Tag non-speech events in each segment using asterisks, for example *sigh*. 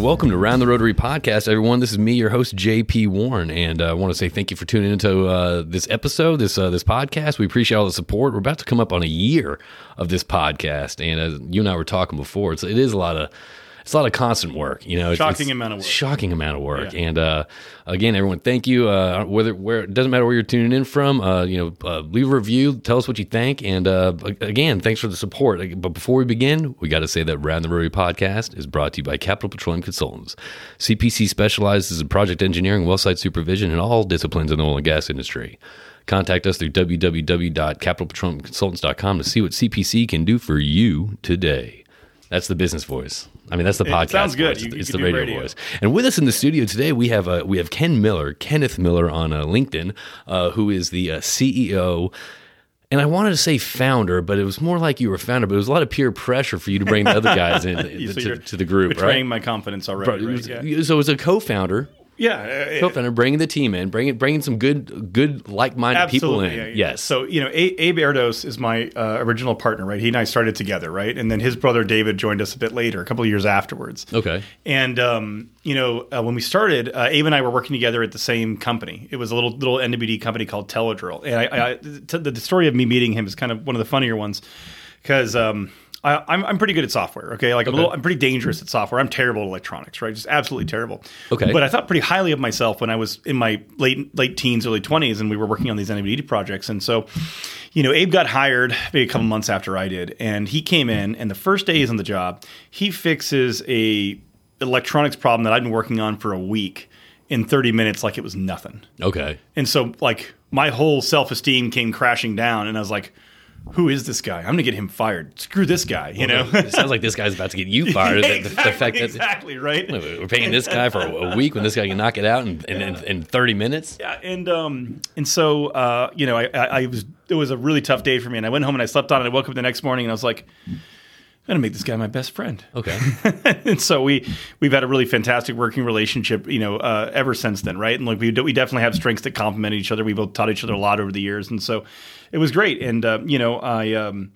Welcome to Round the Rotary Podcast, everyone. This is me, your host, JP Warren, and uh, I want to say thank you for tuning into uh, this episode, this uh, this podcast. We appreciate all the support. We're about to come up on a year of this podcast, and you and I were talking before, it's, it is a lot of it's a lot of constant work. You know, it's, Shocking it's amount of work. Shocking amount of work. Yeah. And uh, again, everyone, thank you. Uh, whether where it doesn't matter where you're tuning in from. Uh, you know, uh, leave a review, tell us what you think, and uh, again, thanks for the support. But before we begin, we got to say that Round the Rotary podcast is brought to you by Capital Petroleum Consultants. CPC specializes in project engineering, well site supervision, and all disciplines in the oil and gas industry. Contact us through www.capitalpetroleumconsultants.com to see what CPC can do for you today. That's the business voice. I mean, that's the podcast. It sounds good. Voice. You- it's you the radio, radio. voice. And with us in the studio today, we have uh, we have Ken Miller, Kenneth Miller on uh, LinkedIn, uh, who is the uh, CEO. And I wanted to say founder, but it was more like you were founder. But it was a lot of peer pressure for you to bring the other guys in *laughs* So to, to the group, betraying right? my confidence already. It Right? Yeah. So it was a co-founder, yeah. uh, co-founder, bringing the team in, bringing bringing some good, good, like-minded people in. Yeah, yeah. Yes. So you know, A- Abe Erdos is my uh, original partner, right? He and I started together, right? And then his brother David joined us a bit later, a couple of years afterwards. okay. And um, you know, uh, when we started, uh, Abe and I were working together at the same company. It was a little little MWD company called Teledrill. And I, I t- the, the story of me meeting him is kind of one of the funnier ones because um, I, I'm I'm pretty good at software. Okay, like I'm, a little, I'm pretty dangerous at software. I'm terrible at electronics, right? Just absolutely terrible. Okay. but I thought pretty highly of myself when I was in my late late teens, early 20s, and we were working on these MWD projects. And so, you know, Abe got hired maybe a couple months after I did, and he came in, and the first day he's on the job, he fixes a electronics problem that I'd been working on for a week in 30 minutes, like it was nothing. Okay. And so, like, my whole self esteem came crashing down, and I was like, "Who is this guy? I'm going to get him fired. Screw this guy." You know. it sounds like this guy's about to get you fired. The- the, the *laughs* exactly, fact that exactly right. we're paying this guy for a week when this guy can knock it out in, in, in, in 30 minutes. Yeah, and um, and so uh, you know, I, I, I was it was a really tough day for me, and I went home and I slept on it. I woke up the next morning and I was like, I'm gonna make this guy my best friend. Okay. *laughs* and so we we've had a really fantastic working relationship, you know, uh, ever since then, right? And like we we definitely have strengths that complement each other. We both taught each other a lot over the years, and so it was great. And uh, you know, I. Um,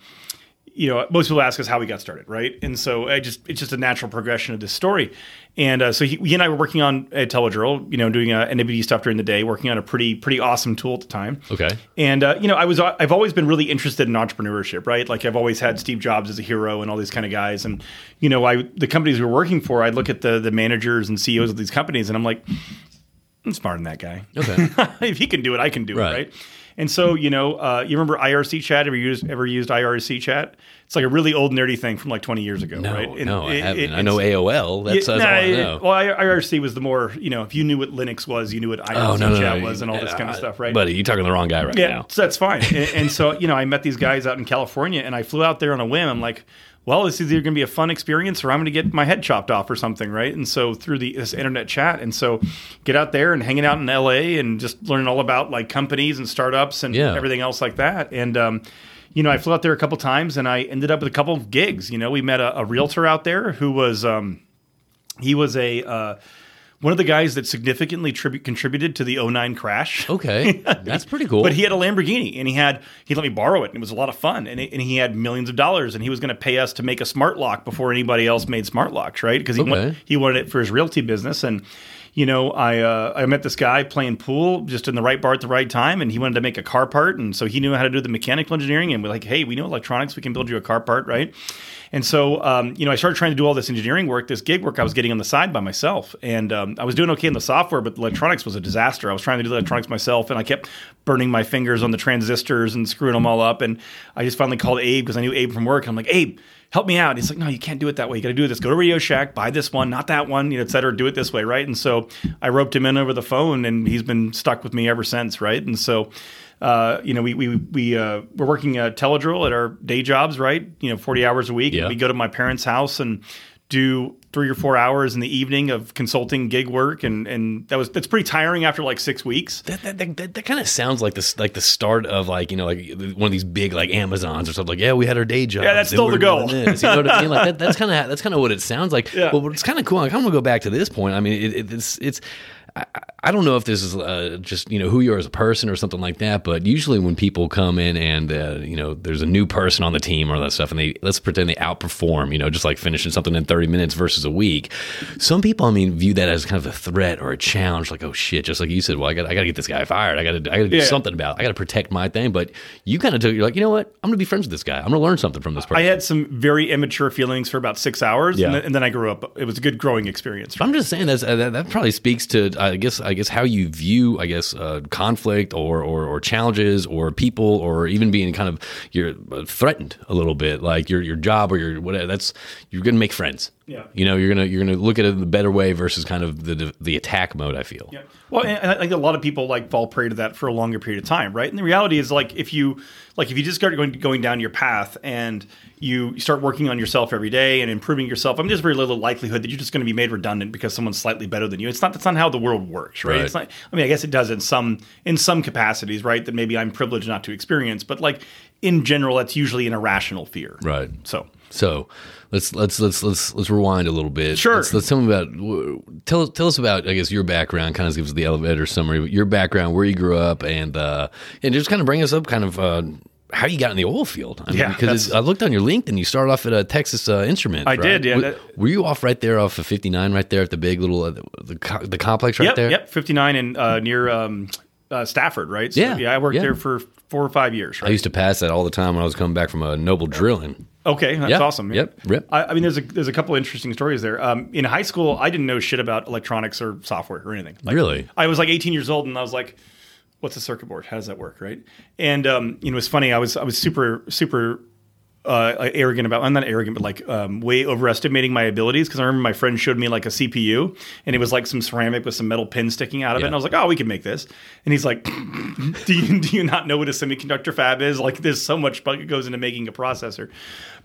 you know, most people ask us how we got started, right? And so I just it's just a natural progression of this story. And uh, so he, he and I were working on a Teledrill, you know, doing uh, MWD stuff during the day, working on a pretty pretty awesome tool at the time. Okay. And uh, you know, I was I've always been really interested in entrepreneurship, right? Like I've always had Steve Jobs as a hero and all these kind of guys. And you know, I the companies we were working for, I'd look at the the managers and CEOs of these companies, and I'm like, I'm smarter than that guy. Okay. *laughs* if he can do it, I can do Right. it, right? And so, you know, uh, you remember IRC chat? Ever used ever used IRC chat? It's like a really old nerdy thing from like 20 years ago, No, right? And no, I haven't. it- I know AOL. That's, yeah, nah, all I it- Well, IRC was the more, you know, if you knew what Linux was, you knew what IRC oh, no, no, chat no. was and all this kind of Uh, stuff, right? Buddy, you're talking to the wrong guy right Yeah, now. so that's fine. and, and so, you know, I met these guys out in California and I flew out there on a whim. I'm like, well, this is either going to be a fun experience or I'm going to get my head chopped off or something, right? And so through the this internet chat, and so get out there and hanging out in LA and just learning all about like companies and startups and Yeah. everything else like that. And um, you know, I flew out there a couple times and I ended up with a couple of gigs. You know, we met a, a realtor out there who was um, he was a uh, one of the guys that significantly tribu- contributed to the 09 crash. *laughs* Okay. That's pretty cool. But he had a Lamborghini, and he had he let me borrow it, and it was a lot of fun. And, it, and he had millions of dollars, and he was going to pay us to make a smart lock before anybody else made smart locks, right? Because he Okay. wa- he wanted it for his realty business. And you know, I uh, I met this guy playing pool just in the right bar at the right time, and he wanted to make a car part, and so he knew how to do the mechanical engineering. And we're like, hey, we know electronics, we can build you a car part, right? And so, um, you know, I started trying to do all this engineering work, this gig work I was getting on the side by myself. And um, I was doing okay in the software, but electronics was a disaster. I was trying to do the electronics myself, and I kept burning my fingers on the transistors and screwing them all up. And I just finally called Abe because I knew Abe from work. And I'm like, Abe, help me out. He's like, no, you can't do it that way. You got to do this. Go to Radio Shack, buy this one, not that one, you know, et cetera. Do it this way, right? And so I roped him in over the phone, and he's been stuck with me ever since, right? And so uh, you know, we we we uh, we're working uh, teledrill at our day jobs, right? You know, forty hours a week. Yeah. We go to my parents' house and do three or four hours in the evening of consulting gig work, and and that was that's pretty tiring after like six weeks. that, that, that, that, that kind of sounds like this like the start of like you know like one of these big like Amazons or something like yeah we had our day job Yeah, that's still the goal. you know what I mean like that, that's *laughs* kind of that's kind of what it sounds like Yeah. but it's kind of cool like I'm gonna go back to this point I mean it, it, it's it's I, I don't know if this is uh, just you know who you are as a person or something like that, but usually when people come in and uh, you know there's a new person on the team or that stuff, and they let's pretend they outperform, you know, just like finishing something in 30 minutes versus a week. Some people, I mean, view that as kind of a threat or a challenge, like oh shit, just like you said, well I got I got to get this guy fired, I got to I got to do Yeah. something about, it. I got to protect my thing. But you kind of took, you're like, you know what, I'm gonna be friends with this guy, I'm gonna learn something from this person. I had some very immature feelings for about six hours, Yeah. and, then, and then I grew up. It was a good growing experience. I'm just saying that's, uh, that that probably speaks to I guess I guess how you view I guess uh, conflict or, or or challenges or people or even being kind of you're uh, threatened a little bit like your your job or your whatever that's you're gonna make friends. Yeah. You know you're gonna you're gonna look at it in the better way versus kind of the the attack mode. I feel. Yeah. Well, and I think a lot of people like fall prey to that for a longer period of time, right? And the reality is, like, if you like if you just start going going down your path and you start working on yourself every day and improving yourself, I mean, there's very little likelihood that you're just going to be made redundant because someone's slightly better than you. It's not that's not how the world works, right? Right. It's not. I mean, I guess it does in some in some capacities, right? That maybe I'm privileged not to experience, but like in general, that's usually an irrational fear, Right. So. So let's let's let's let's let's rewind a little bit. Sure. Let's, let's tell me about tell tell us about I guess your background. Kind of gives the elevator summary. Your background, where you grew up, and uh, and just kind of bring us up, kind of. Uh, how you got in the oil field? I mean, Yeah, because I looked on your LinkedIn. You started off at a Texas uh, Instruments. I right? did, yeah, Were, were you off right there off of 59, right there at the big little uh, the, co- the complex right Yep, there? yep, 59 and uh, near um, uh, Stafford, right? So, Yeah, yeah, I worked yeah. there for four or five years. I used to pass that all the time when I was coming back from a Noble Drilling. Okay, that's awesome. yep, rip. I, I mean, there's a there's a couple interesting stories there. Um, in high school, I didn't know shit about electronics or software or anything. Like, Really? I was like 18 years old, and I was like, "What's a circuit board? How does that work?" Right? And um, you know, it's funny. I was I was super super uh, arrogant about. I'm not arrogant, but like um, way overestimating my abilities because I remember my friend showed me like a CPU and it was like some ceramic with some metal pins sticking out of it, and I was like, "Oh, we can make this." And he's like, "Do you do you not know what a semiconductor fab is? Like, there's so much that goes into making a processor."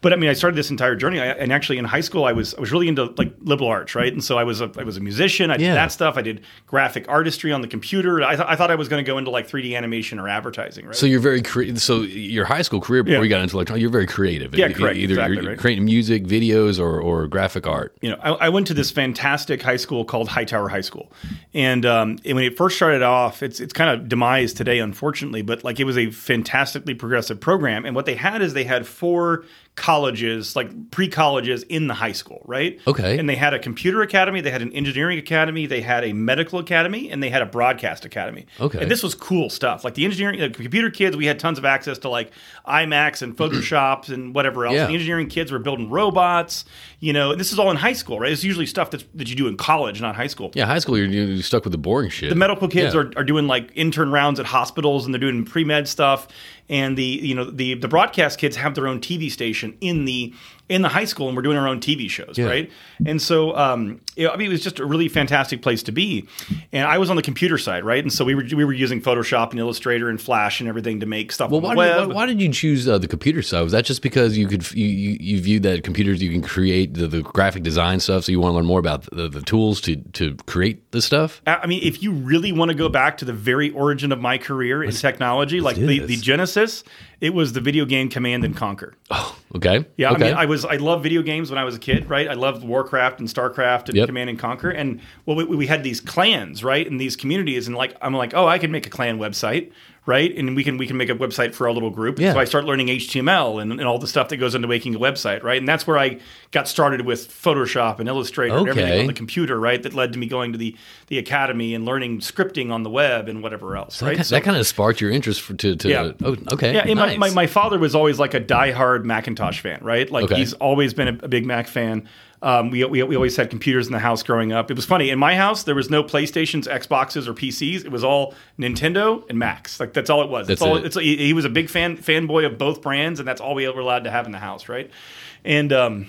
But I mean, I started this entire journey, I, and actually in high school, I was I was really into like liberal arts, right? And so I was a I was a musician. I did Yeah. that stuff. I did graphic artistry on the computer. I, th- I thought I was going to go into like 3D animation or advertising, right? So you're very creative. So your high school career before Yeah. you got into electronics, you're very creative. Yeah, E- correct, Either exactly, you're, right. creating music, videos, or or graphic art. you know, I, I went to this fantastic high school called Hightower High School, and, um, and when it first started off, it's it's kind of demise today, unfortunately. But like it was a fantastically progressive program, and what they had is they had four colleges, like pre colleges, in the high school, right? Okay. And they had a computer academy, they had an engineering academy, they had a medical academy, and they had a broadcast academy. Okay. And this was cool stuff. Like the engineering, the computer kids, we had tons of access to like iMacs and Photoshop and whatever else. Yeah. The engineering kids were building robots. You know, and this is all in high school, right? It's usually stuff that's, that you do in college, not high school. Yeah, high school, you're, you're stuck with the boring shit. The medical kids Yeah. are, are doing like intern rounds at hospitals and they're doing pre med stuff. And the you know the the broadcast kids have their own TV station in the in the high school, and we're doing our own TV shows, Yeah. right? And so um, know, I mean, it was just a really fantastic place to be. And I was on the computer side, right? And so we were we were using Photoshop and Illustrator and Flash and everything to make stuff Well, why the did, why, why did you choose uh, the computer side? Was that just because you could you, you, you viewed that computers you can create the, the graphic design stuff, so you want to learn more about the, the tools to to create the stuff? I I mean, if you really want to go back to the very origin of my career in technology, like the, the Genesis, it was the video game Command and Conquer. Oh, okay. Yeah, Okay. I mean, I was I loved video games when I was a kid, right? I loved Warcraft and Starcraft and Yep. Command and Conquer, and well, we, we had these clans, right, and these communities, and like I'm like, oh, I can make a clan website, right, and we can we can make a website for our little group. Yeah. So I start learning HTML and, and all the stuff that goes into making a website, right, and that's where I got started with Photoshop and Illustrator and everything Okay. on the computer, right, that led to me going to the the academy and learning scripting on the web and whatever else, right. that, that kind of sparked your interest for to, to Yeah. oh, okay. Yeah, nice. my, my, my father was always like a diehard Macintosh fan, right? Like Okay. he's always been a, a big Mac fan. Um, we, we, we always had computers in the house growing up. It was funny. In my house, there was no PlayStations, Xboxes, or PCs. It was all Nintendo and Macs. Like that's all it was. That's all, it. It's, he, was a big fan fanboy of both brands, and that's all we were allowed to have in the house, right? And um,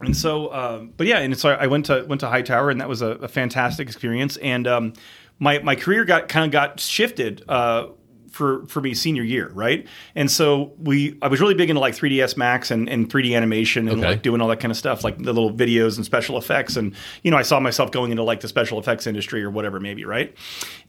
and so, um, but yeah, and so I went to went to Hightower, and that was a, a fantastic experience. And um, my my career got kind of got shifted uh, for for me senior year, right? And so we, I was really big into like 3ds Max and, and 3D animation and Okay. like doing all that kind of stuff, like the little videos and special effects. And you know, I saw myself going into like the special effects industry or whatever, maybe, right?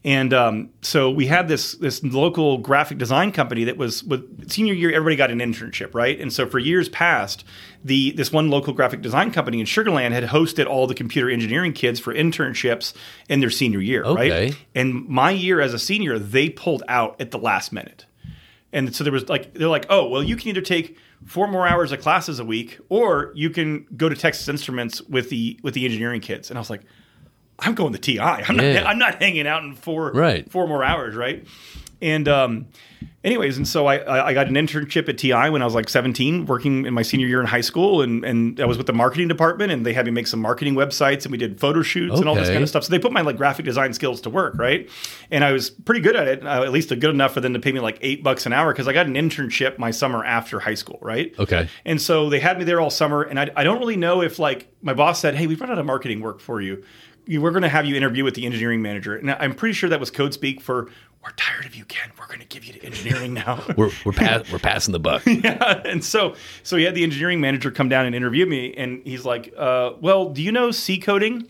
And um, so we had this this local graphic design company that was with senior year, everybody got an internship, right? And so for years past, the this one local graphic design company in Sugar Land had hosted all the computer engineering kids for internships in their senior year, Okay. right? And my year as a senior, they pulled out at the last minute. And so there was like they're like, "Oh, well, you can either take four more hours of classes a week or you can go to Texas Instruments with the with the engineering kids." And I was like, "I'm going to TI. I'm Yeah. not I'm not hanging out in four Right. four more hours, right?" And um anyways, and so I I I got an internship at TI when I was like 17, working in my senior year in high school, and and I was with the marketing department, and they had me make some marketing websites, and we did photo shoots and all this kind of stuff. So they put my like graphic design skills to work, right? And I was pretty good at it, uh, at least good enough for them to pay me like eight bucks an hour because I got an internship my summer after high school, right? Okay. And so they had me there all summer, and I, I don't really know if like my boss said, "Hey, we've run out of marketing work for you. You- We're going to have you interview with the engineering manager." And I'm pretty sure that was code speak for "We're tired of you, Ken. We're going to give you to engineering now." *laughs* We're we're pass, *laughs* we're passing the buck. yeah. And so, so he had the engineering manager come down and interview me, and he's like, uh, "Well, do you know C coding?"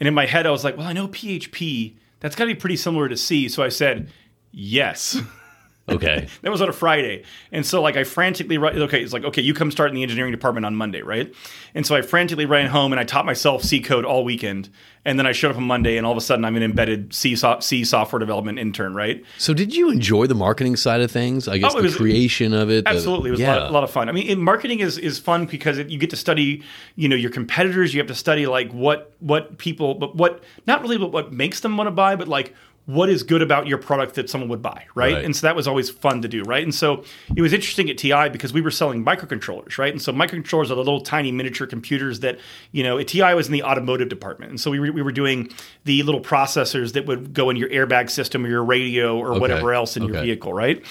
And in my head, I was like, "Well, I know PHP. That's got to be pretty similar to C." So I said, "Yes." *laughs* Okay. *laughs* That was on a Friday. And so like I frantically write okay, it's like, okay, you come start in the engineering department on Monday, right? And so I frantically ran home and I taught myself C code all weekend. And then I showed up on Monday and all of a sudden I'm an embedded C, so- C software development intern, right? So did you enjoy the marketing side of things? I guess Oh, the was- creation of it. the- Absolutely, it was yeah. a, lot, a lot of fun. I mean, in marketing is is fun because it, you get to study, you know, your competitors. You have to study like what what people, but what not really what, what makes them want to buy, but like what is good about your product that someone would buy, right? Right. And so that was always fun to do, right? And so it was interesting at TI because we were selling microcontrollers, right? And so microcontrollers are the little tiny miniature computers that you know. At TI was in the automotive department, and so we were, we were doing the little processors that would go in your airbag system or your radio or whatever else in your vehicle, right?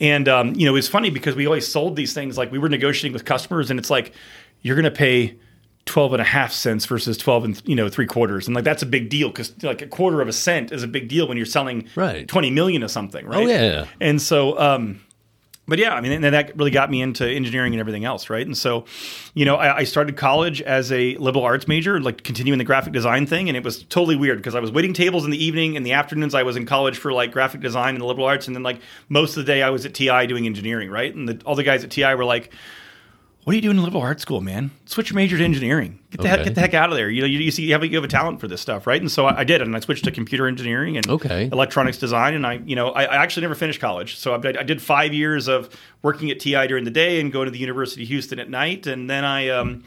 And um, you know, it's funny because we always sold these things like we were negotiating with customers, and it's like you're going to pay 12 and a half cents versus 12 and you know three quarters and like that's a big deal because like a quarter of a cent is a big deal when you're selling Right. 20 million of something right Oh, yeah. and so um but yeah, I mean, and that really got me into engineering and everything else, right? And so, you know, I, I started college as a liberal arts major, like continuing the graphic design thing, and it was totally weird because I was waiting tables in the evening, in the afternoons I was in college for like graphic design and the liberal arts, and then like most of the day I was at TI doing engineering, right? And the, all the guys at TI were like, "What are you doing in liberal arts school, man? Switch your major to engineering. Get the heck, get the heck out of there. You know, you, you see, you have, a, you have a talent for this stuff, right?" And so I, I did, and I switched to computer engineering and Okay. electronics design, and I, you know, I, I actually never finished college. So I, I did five years of working at TI during the day and going to the University of Houston at night, and then I, um,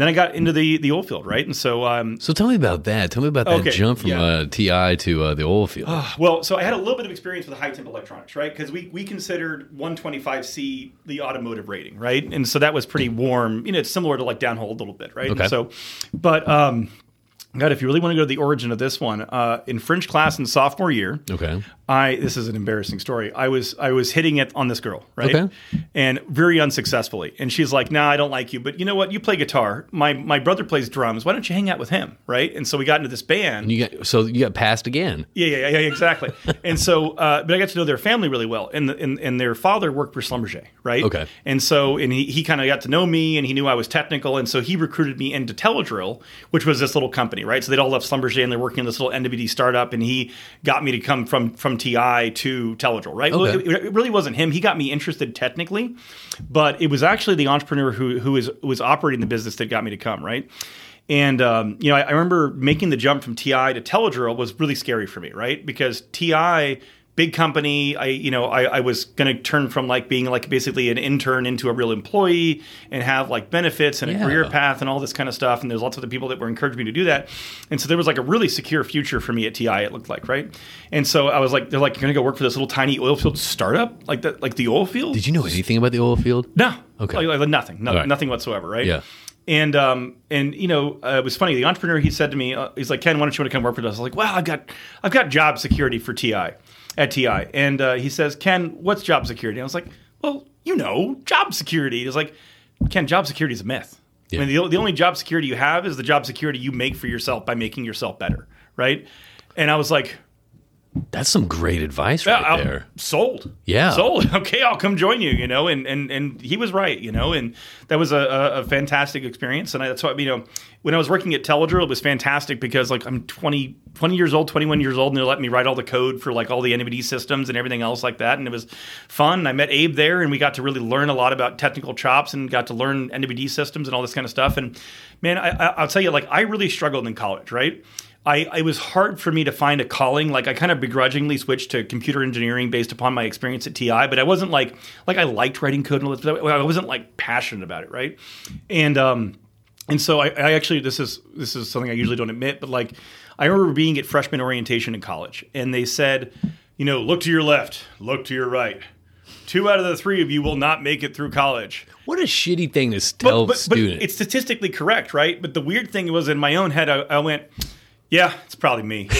then I got into the the oil field, right? And so, um, So tell me about that. Tell me about that Okay, jump from yeah. uh, TI to uh, the oil field. well, so I had a little bit of experience with high temp electronics, right? Because we we considered 125C the automotive rating, right? And so that was pretty warm. You know, it's similar to like downhole a little bit, right? Okay. And so, but um, God, if you really want to go to the origin of this one, uh, in French class in sophomore year, okay. I this is an embarrassing story. I was I was hitting it on this girl, right? Okay. And very unsuccessfully. And she's like, "Nah, I don't like you, but you know what? You play guitar. My my brother plays drums. Why don't you hang out with him?" Right? And so we got into this band. You got so you got passed again. Yeah, yeah, yeah, yeah, exactly. *laughs* and so, uh, but I got to know their family really well, and the, and, and their father worked for Schlumberger, right? Okay. And so, and he, he kind of got to know me, and he knew I was technical, and so he recruited me into Teledrill, which was this little company, right? So they'd all left Schlumberger, and they're working in this little MWD startup, and he got me to come from from TI to Teledrill, right? Okay. it, it really wasn't him. He got me interested technically, but it was actually the entrepreneur who who was was operating the business that got me to come, right? And um, you know, I, I remember making the jump from TI to Teledrill was really scary for me, right? Because TI, big company, I you know, I, I was going to turn from like being like basically an intern into a real employee and have like benefits and a career path and all this kind of stuff. And there's lots of the people that were encouraging me to do that. And so there was like a really secure future for me at TI. It looked like, right? And so I was like, they're like, you're going to go work for this little tiny oil field startup, like that, like the oil field. Did you know anything about the oil field? No. Okay. Like, like nothing. No, right. Nothing whatsoever. Right. Yeah. And um and you know uh, it was funny. The entrepreneur he said to me, uh, he's like, Ken, why don't you want to come work for us? I was like, Well, I've got I've got job security for TI at TI. And uh, he says, Ken, what's job security? And I was like, well, you know, job security. He's like, Ken, job security is a myth. Yeah. I mean, the, the only job security you have is the job security you make for yourself by making yourself better, right? And I was like, That's some great advice right I'll- there. sold. Yeah. sold. *laughs* Okay, I'll come join you. You know, and and and he was right. You know, and that was a, a, fantastic experience. And I, that's why you know, when I was working at Teledrill, it was fantastic because like I'm 20, 20 years old, twenty one years old, and they let me write all the code for like all the MWD systems and everything else like that. And it was fun. I met Abe there, and we got to really learn a lot about technical chops and got to learn MWD systems and all this kind of stuff. And man, I, I'll tell you, like I really struggled in college, right? I, it was hard for me to find a calling. Like I kind of begrudgingly switched to computer engineering based upon my experience at TI, but I wasn't like like I liked writing code and but I wasn't like passionate about it, right? And um, and so I, I actually this is this is something I usually don't admit, but like I remember being at freshman orientation in college, and they said, you know, look to your left, look to your right. Two out of the three of you will not make it through college. What a shitty thing to tell But, but, but students. it's statistically correct, right? But the weird thing was in my own head, I, I went, yeah, it's probably me. *laughs*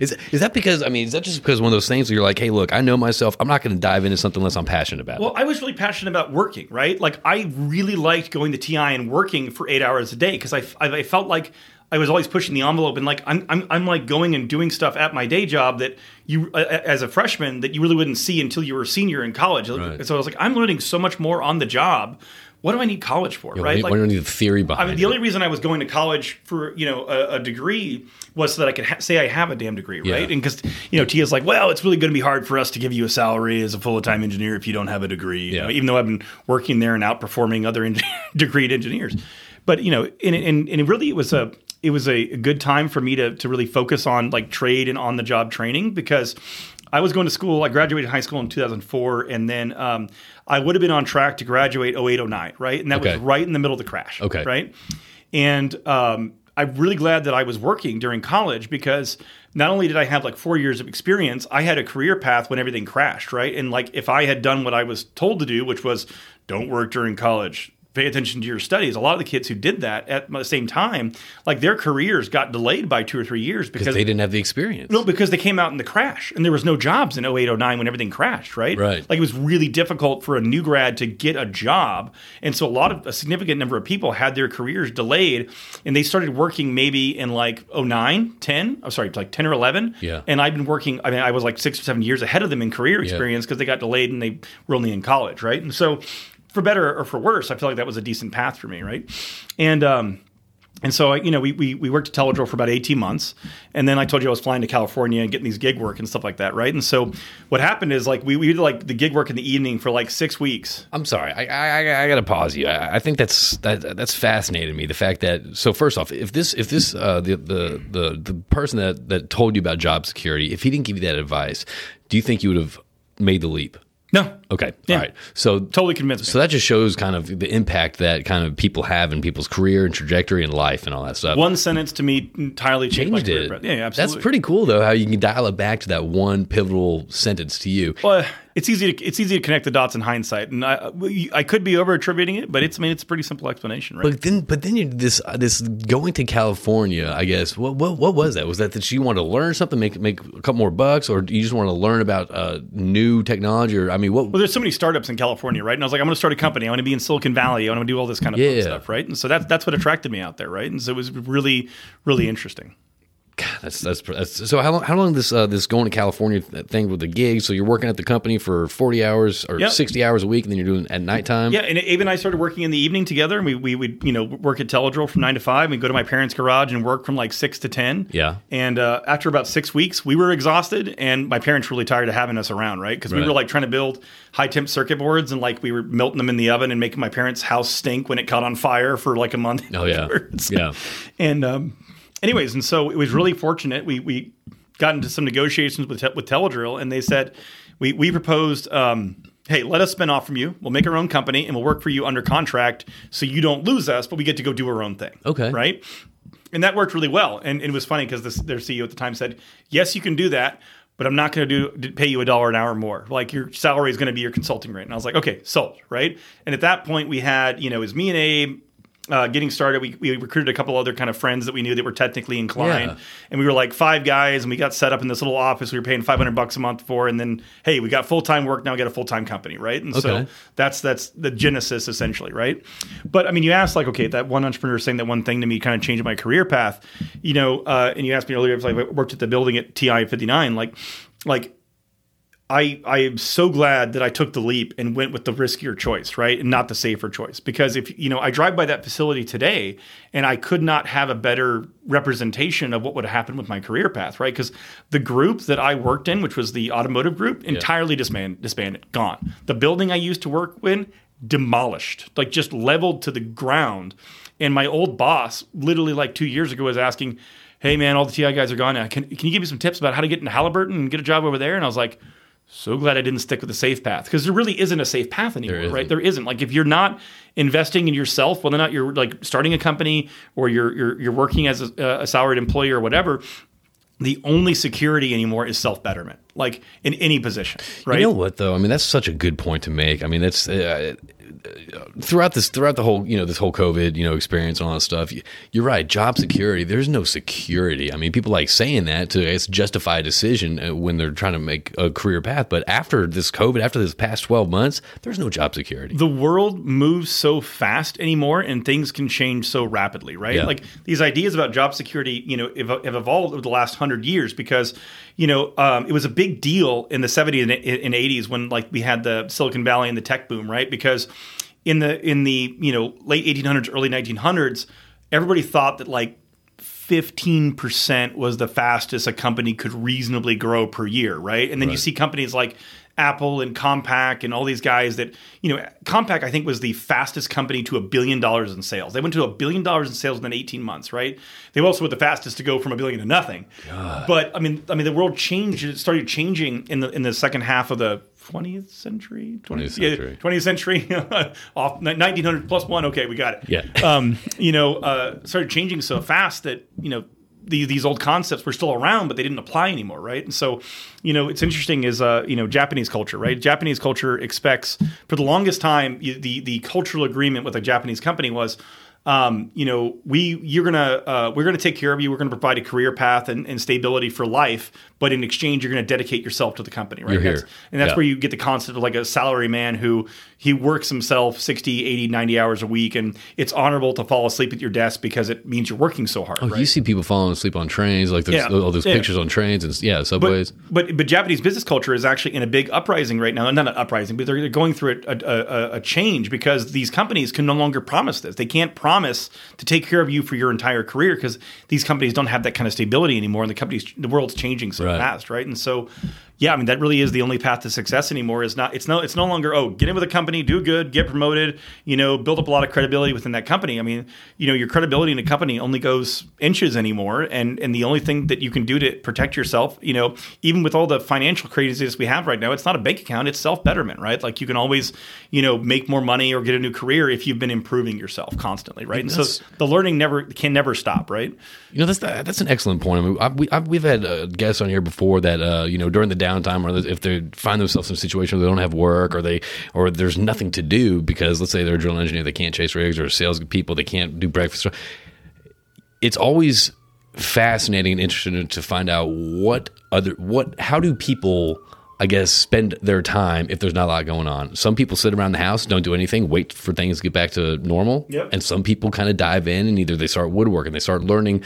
Is is that because I mean is that just because one of those things where you're like, hey, look, I know myself. I'm not going to dive into something unless I'm passionate about Well, it. I was really passionate about working, right? Like I really liked going to TI and working for eight hours a day because I, I, I felt like I was always pushing the envelope and like I'm, I'm, I'm like going and doing stuff at my day job that you uh, as a freshman that you really wouldn't see until you were a senior in college. Right. So I was like, I'm learning so much more on the job. What do I need college for, You know, right? we, Like, we don't need the theory behind? I mean, it. the only reason I was going to college for you know a, a degree was so that I could ha- say I have a damn degree, right? Yeah. And because you know TI's like, well, it's really going to be hard for us to give you a salary as a full time engineer if you don't have a degree. you Yeah. know, even though I've been working there and outperforming other en- *laughs* degreed engineers, but you know, and, and and it really it was a it was a good time for me to to really focus on like trade and on the job training because. I was going to school. I graduated high school in 2004, and then um, I would have been on track to graduate 08, 09, right? And that Okay. was right in the middle of the crash. Okay. Right. And um, I'm really glad that I was working during college because not only did I have like four years of experience, I had a career path when everything crashed. Right. And like if I had done what I was told to do, which was don't work during college, pay attention to your studies. A lot of the kids who did that at the same time, like their careers got delayed by two or three years because they didn't have the experience. no, because they came out in the crash and there was no jobs in 08, 09 when everything crashed, right? Right. Like it was really difficult for a new grad to get a job. And so a lot of a significant number of people had their careers delayed and they started working maybe in like 09, 10, I'm sorry, like 10 or 11. Yeah. And I've been working, I mean, I was like six or seven years ahead of them in career experience because they got delayed and they were only in college, right? And so for better or for worse, I feel like that was a decent path for me, right? And, um, and so, you know, we, we, we worked at Teledrill for about 18 months. And then I told you I was flying to California and getting these gig work and stuff like that, right? And so what happened is like we, we did like the gig work in the evening for like six weeks. I'm sorry. I I, I got to pause you. I, I think that's that, that's fascinating me. The fact that so first off, if this if this uh, the, the the the person that that told you about job security, if he didn't give you that advice, do you think you would have made the leap? No, Okay. Yeah. All right. So totally convinced me. so that just shows kind of the impact that kind of people have in people's career and trajectory and life and all that stuff. One sentence to me entirely changed, changed it. Yeah, yeah, absolutely. That's pretty cool though. How you can dial it back to that one pivotal sentence to you. Well, it's easy to it's easy to connect the dots in hindsight, and I I could be over attributing it, but it's I mean it's a pretty simple explanation, right? But then, but then you this uh, this going to California. I guess what what what was that? Was that that you wanted to learn something, make make a couple more bucks, or you just want to learn about uh, new technology? Or I mean, what? Well, there's so many startups in California, right? And I was like, I'm going to start a company. I want to be in Silicon Valley. I want to do all this kind of Yeah. stuff, right? And so that's that's what attracted me out there, right? And so it was really, really interesting. That's, that's that's so. How long? How long this uh, this going to California thing with the gig? So you're working at the company for 40 hours or Yep. 60 hours a week, and then you're doing it at nighttime. Yeah, and Abe and I started working in the evening together, and we we would you know work at Teledrill from nine to five. We'd go to my parents' garage and work from like six to ten. Yeah. And uh, after about six weeks, we were exhausted, and my parents were really tired of having us around, right? Because we Right. were like trying to build high temp circuit boards, and like we were melting them in the oven and making my parents' house stink when it caught on fire for like a month. Oh yeah. Yeah. *laughs* And um, anyways, and so it was really fortunate. We we got into some negotiations with with Teledrill, and they said we we proposed. Um, Hey, let us spin off from you. We'll make our own company and we'll work for you under contract so you don't lose us, but we get to go do our own thing. Okay. Right? And that worked really well. And, and it was funny because their CEO at the time said, Yes, you can do that, but I'm not going to do pay you a dollar an hour more. Like your salary is going to be your consulting rate. And I was like, Okay, sold. Right. And at that point, we had, you know, it was me and Abe, uh, getting started, we, we recruited a couple other kind of friends that we knew that were technically inclined, Yeah. and we were like five guys, and we got set up in this little office we were paying five hundred bucks a month for, and then hey, we got full time work now, we got a full time company, right? And so that's that's the genesis essentially, right? But I mean, you asked like, okay, that one entrepreneur saying that one thing to me kind of changed my career path, you know, uh, and you asked me earlier if like, I worked at the building at TI fifty nine, like, like I I am so glad that I took the leap and went with the riskier choice, right, and not the safer choice. Because if you know, I drive by that facility today, and I could not have a better representation of what would happen with my career path, right? Because the group that I worked in, which was the automotive group, entirely disbanded, disbanded, gone. The building I used to work in, demolished, like just leveled to the ground. And my old boss, literally like two years ago, was asking, "Hey man, all the TI guys are gone now. Can can you give me some tips about how to get into Halliburton and get a job over there?" And I was like so glad I didn't stick with the safe path because there really isn't a safe path anymore, isn't. right? There isn't. Like if you're not investing in yourself, whether or not you're like starting a company or you're you're, you're working as a, a salaried employee or whatever, the only security anymore is self betterment, like in any position, right? You know what though? I mean, that's such a good point to make. I mean, that's uh, throughout this throughout the whole you know this whole COVID you know experience and all that stuff. you- You're right. Job security. There's no security. I mean, people like saying that to I guess, justify a decision uh, when they're trying to make a career path. But after this COVID, after this past 12 months, there's no job security. the world moves so fast anymore and things can change so rapidly right Yeah. like these ideas about job security you know have, evolved over the last hundred years because you know um, it was a big deal in the 70s and, and 80s when like we had the silicon valley and the tech boom right because in the in the you know late 1800s early 1900s everybody thought that like 15% was the fastest a company could reasonably grow per year, right? And then you see companies like Apple and Compaq and all these guys that, you know, Compaq I think was the fastest company to a billion dollars in sales. They went to a billion dollars in sales within 18 months, right? They also were the fastest to go from a billion to nothing. But I mean, I mean the world changed it started changing in the in the second half of the 20th century, 20th yeah, century. 20th century *laughs* off 1900 plus 1 okay we got it Yeah. *laughs* um, you know, uh, started changing so fast that you know the, these old concepts were still around, but they didn't apply anymore, right? And so, you know, it's interesting is uh, you know Japanese culture, right? Japanese culture expects for the longest time you, the the cultural agreement with a Japanese company was. Um, you know, we you're gonna uh, we're gonna take care of you. We're gonna provide a career path and, and stability for life, but in exchange, you're gonna dedicate yourself to the company, right? That's- and that's Yeah. where you get the concept of like a salary man who he works himself 60 80 90 hours a week and it's honorable to fall asleep at your desk because it means you're working so hard Oh, right? You see people falling asleep on trains, like there's Yeah. all those Yeah. pictures on trains and yeah, subways. but, but but Japanese business culture is actually in a big uprising right now. Not an uprising, but they're they're going through a, a, a, a change because these companies can no longer promise this. They can't promise to take care of you for your entire career because these companies don't have that kind of stability anymore, and the companies the world's changing so Right. fast, right? And so, yeah, I mean that really is the only path to success anymore. Is not it's no it's no longer oh get in with a company, do good, get promoted, you know, build up a lot of credibility within that company. I mean, you know, your credibility in a company only goes inches anymore, and and the only thing that you can do to protect yourself, you know, even with all the financial craziness we have right now, it's not a bank account, it's self betterment, right? Like you can always, you know, make more money or get a new career if you've been improving yourself constantly, right? And so the learning never can never stop, right? You know, that's that's an excellent point. I mean, I, we, we've had uh, guests on here before that, uh, you know, during the downtime, or if they find themselves in a situation where they don't have work, or they, or there's nothing to do because, let's say, they're a drill engineer, they can't chase rigs, or sales people, they can't do breakfast. It's always fascinating and interesting to find out what other what how do people I guess spend their time if there's not a lot going on. Some people sit around the house, don't do anything, wait for things to get back to normal. Yep. And some people kind of dive in and either they start woodworking, they start learning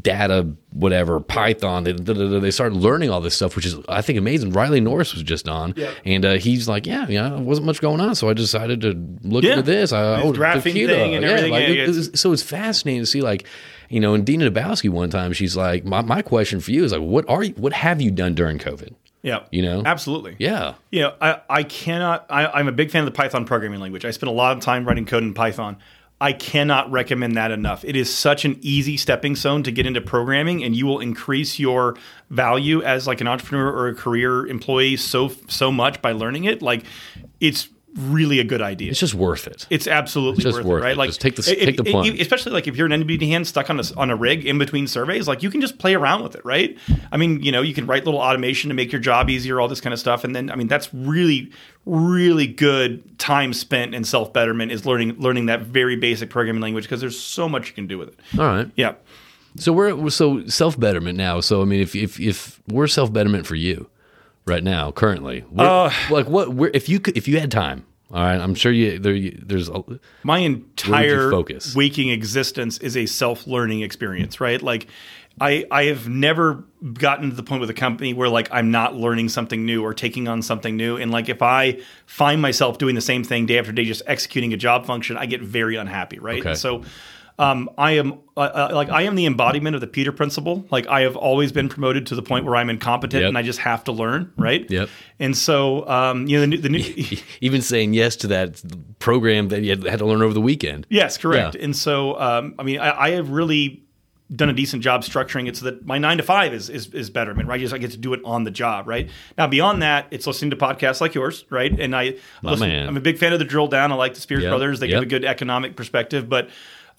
data, whatever, Python, they, they start learning all this stuff, which is, I think, amazing. Riley Norris was just on, Yep. and uh, he's like, yeah, you know, wasn't much going on, so I decided to look Yeah. into this. I, oh, computer. thing and everything, like, yeah, it- yeah, so it's fascinating to see, like, you know, and Dina Dabowski one time, she's like, my, my question for you is like, what are you, what have you done during COVID? Yeah. You know? Absolutely. Yeah. You know, I, I cannot, I, I'm a big fan of the Python programming language. I spend a lot of time writing code in Python. I cannot recommend that enough. It is such an easy stepping stone to get into programming, and you will increase your value as like an entrepreneur or a career employee so so much by learning it. Like it's really a good idea. It's just worth it. It's absolutely just worth, worth it, right? it. Just take the- take the plunge. especially like if you're an MWD hand stuck on a on a rig in between surveys, like you can just play around with it, right? I mean, you know, you can write little automation to make your job easier, all this kind of stuff, and then I mean, that's really really good time spent in self betterment is learning learning that very basic programming language because there's so much you can do with it. All right. Yeah. So we're we're- so self betterment now. So I mean, if if if we're self betterment for you right now, currently, we're- Uh, like what? We're, if you could, if you had time, all right, I'm sure you there. you- There's a, my entire focus? waking existence is a self-learning experience right like I, I have never gotten to the point with a company where like I'm not learning something new or taking on something new. And like if I find myself doing the same thing day after day, just executing a job function, I get very unhappy, right? Okay. So um, I am uh, uh, like I am the embodiment of the Peter principle. Like I have always been promoted to the point where I'm incompetent Yep. and I just have to learn, right? Yep. And so um, you know the new, the new *laughs* even saying yes to that program that you had, to learn over the weekend. Yes, correct. Yeah. And so, um, I mean, I, I have really done a decent job structuring it so that my nine to five is is, is betterment, right? Just I get to do it on the job, right? Now, beyond that, it's listening to podcasts like yours, right? And I, My listen, man. I'm a big fan of the drill down. I like the Spears Yep, Brothers; they yep. give a good economic perspective, but.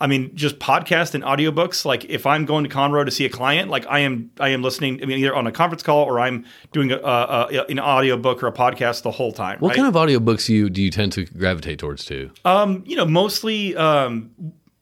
I mean, just podcast and audiobooks. Like, if I'm going to Conroe to see a client, like I am, I am listening. I mean, either on a conference call or I'm doing a, a, a, an audiobook or a podcast the whole time. What right? kind of audiobooks do you do you tend to gravitate towards too? Um, you know, mostly um,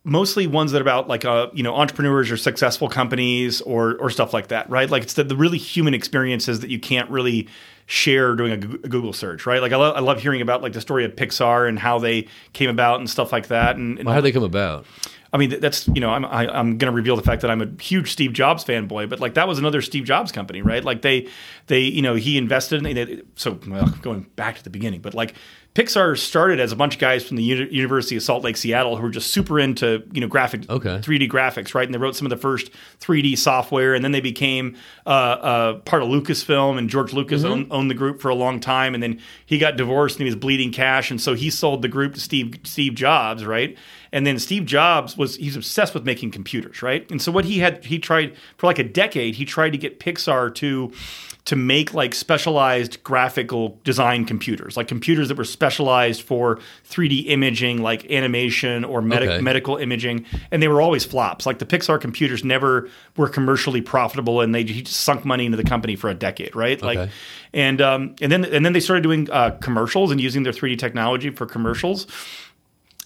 mostly ones that are about like uh, you know entrepreneurs or successful companies or or stuff like that, right? Like it's the, the really human experiences that you can't really share doing a, Google search, right? Like I love I love hearing about like the story of Pixar and how they came about and stuff like that. And, and How did they come about? I mean, that's you know, I'm I, I'm going to reveal the fact that I'm a huge Steve Jobs fanboy, but like that was another Steve Jobs company, right? Like they they you know he invested in they, so well, going back to the beginning, but like Pixar started as a bunch of guys from the Uni- University of Salt Lake, Seattle, who were just super into you know graphic Okay. 3D graphics, right? And they wrote some of the first 3D software, and then they became uh, uh, part of Lucasfilm, and George Lucas owned, owned the group for a long time, and then he got divorced and he was bleeding cash, and so he sold the group to Steve Steve Jobs, right? And then Steve Jobs was he's obsessed with making computers, right? And so what he had he tried for like a decade, he tried to get Pixar to to make like specialized graphical design computers, like computers that were specialized for 3D imaging, like animation or medic- Okay. medical imaging, and they were always flops. Like the Pixar computers never were commercially profitable, and they he just sunk money into the company for a decade, right? Like, Okay. and um, and then and then they started doing uh, commercials and using their 3D technology for commercials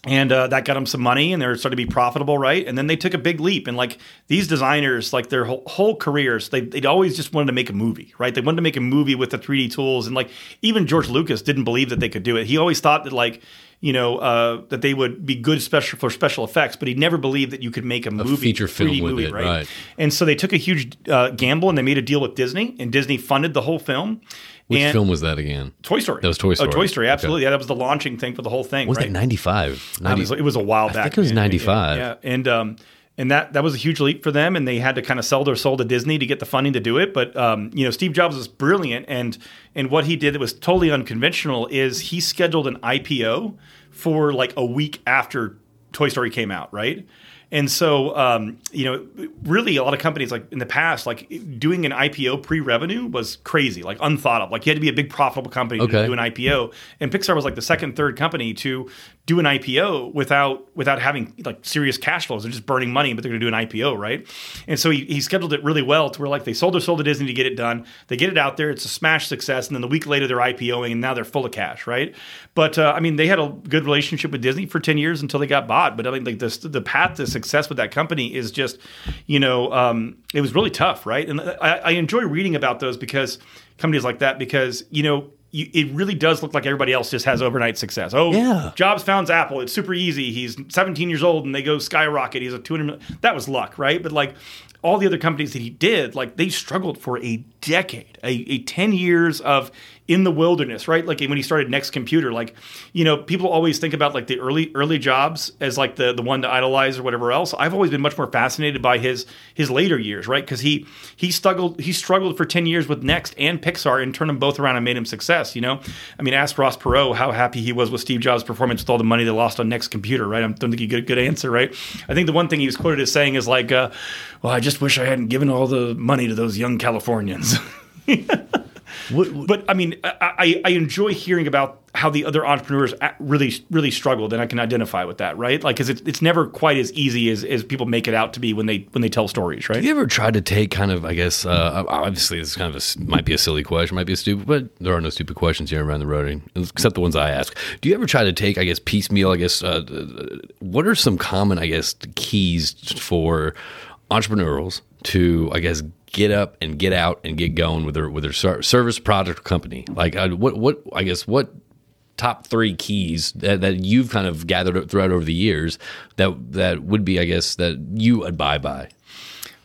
and uh, that got them some money and they starting to be profitable right? And then they took a big leap and like these designers like their whole, whole careers they, they'd always just wanted to make a movie right? They wanted to make a movie with the 3d tools and like even george lucas didn't believe that they could do it. He always thought that like you know uh, that they would be good special for special effects but he never believed that you could make a, movie a feature film 3D with movie, it, right. and so they took a huge uh, gamble and they made a deal with disney and disney funded the whole film Which and film was that again? Toy Story. That was Toy Story. Oh, Toy Story, Okay. absolutely. Yeah, that was the launching thing for the whole thing. Was right? that 95? It 90, was, it was a while back. I think it was man. 95. Yeah, and um, and that that was a huge leap for them, and they had to kind of sell their soul to Disney to get the funding to do it. But um, you know, Steve Jobs was brilliant, and and what he did that was totally unconventional is he scheduled an IPO for like a week after Toy Story came out, right? And so, um, you know, really, a lot of companies like in the past, like doing an IPO pre-revenue was crazy, like unthought of. Like you had to be a big profitable company Okay. to do an IPO, and Pixar was like the second, third company to do an IPO without without having like serious cash flows. They're just burning money, but they're going to do an IPO, right? And so he, he scheduled it really well to where like they sold their soul to Disney to get it done. They get it out there, it's a smash success, and then the week later they're IPOing, and now they're full of cash, right? But uh, I mean, they had a good relationship with Disney for ten years until they got bought. But I mean, like this, the path to success with that company is just, you know, um, it was really tough, right? And I, I enjoy reading about those because companies like that because you know. You, it really does look like everybody else just has overnight success. Oh, Yeah. Jobs founds Apple. It's super easy. He's 17 years old and they go skyrocket. He's a 200 million. That was luck, right? But like all the other companies that he did, like they struggled for a decade, a, a 10 years of in the wilderness, right? Like when he started Next Computer, like, you know, people always think about like the early early jobs as like the the one to idolize or whatever else. I've always been much more fascinated by his his later years, right? Because he he struggled he struggled for 10 years with Next and Pixar and turned them both around and made him success, you know? I mean, ask Ross Perot how happy he was with Steve Jobs' performance with all the money they lost on Next Computer, right? I don't think he get a good answer, right? I think the one thing he was quoted as saying is like, uh, well, I just wish I hadn't given all the money to those young Californians. *laughs* but I mean, I, I, enjoy hearing about how the other entrepreneurs really really struggled, and I can identify with that, right? Like, because it's it's never quite as easy as, as people make it out to be when they when they tell stories, right? Have You ever tried to take kind of, I guess, uh, obviously this is kind of a might be a silly question, might be a stupid, but there are no stupid questions here around the road, except the ones I ask. Do you ever try to take, I guess, piecemeal? I guess, uh, what are some common, I guess, keys for entrepreneurs to, I guess, get up and get out and get going with their with their service product or company? Like, uh, what what I guess what top three keys that, that you've kind of gathered throughout over the years that that would be, I guess, that you abide by?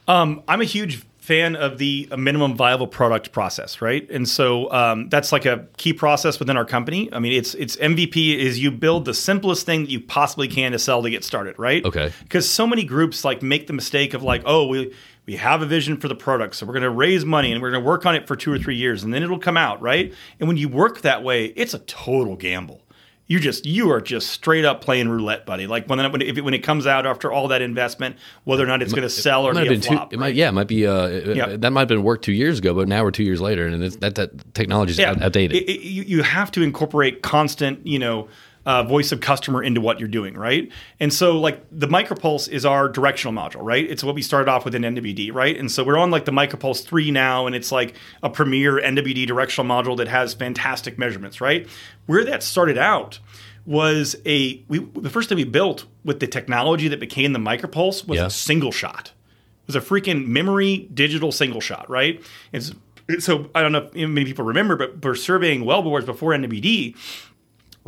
Um, I'm a huge fan of the minimum viable product process, right? And so um, that's like a key process within our company. I mean, it's it's MVP is you build the simplest thing that you possibly can to sell to get started, right? Okay. Because so many groups like make the mistake of like, oh, we we have a vision for the product, so we're going to raise money and we're going to work on it for two or three years, and then it'll come out, right? And when you work that way, it's a total gamble you just you are just straight up playing roulette, buddy. Like when when it, when it comes out after all that investment, whether or not it's going to sell or be a flop. Too, it might, yeah, it might be. Uh, yeah. that might have been work two years ago, but now we're two years later, and that that technology is yeah. outdated. It, you, you have to incorporate constant, you know uh, voice of customer into what you're doing, right? And so, like the Micropulse is our directional module, right? It's what we started off with in MWD, right? And so we're on like the Micropulse three now, and it's like a premier MWD directional module that has fantastic measurements, right? Where that started out was a we the first thing we built with the technology that became the Micropulse was yeah. a single shot. It was a freaking memory digital single shot, right? It's so I don't know if many people remember, but we're surveying wellbores before MWD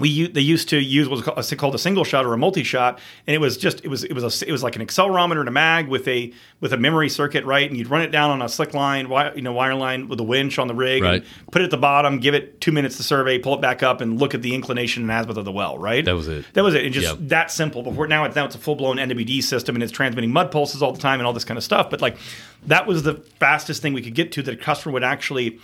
we they used to use what's called a single shot or a multi shot, and it was just it was it was a, it was like an accelerometer and a mag with a with a memory circuit, right? And you'd run it down on a slick line, you know, wire line with a winch on the rig, right. put it at the bottom, give it two minutes to survey, pull it back up, and look at the inclination and azimuth of the well, right? That was it. That was it. And just yep. that simple. Before now, it's now it's a full blown MWD system, and it's transmitting mud pulses all the time and all this kind of stuff. But like that was the fastest thing we could get to that a customer would actually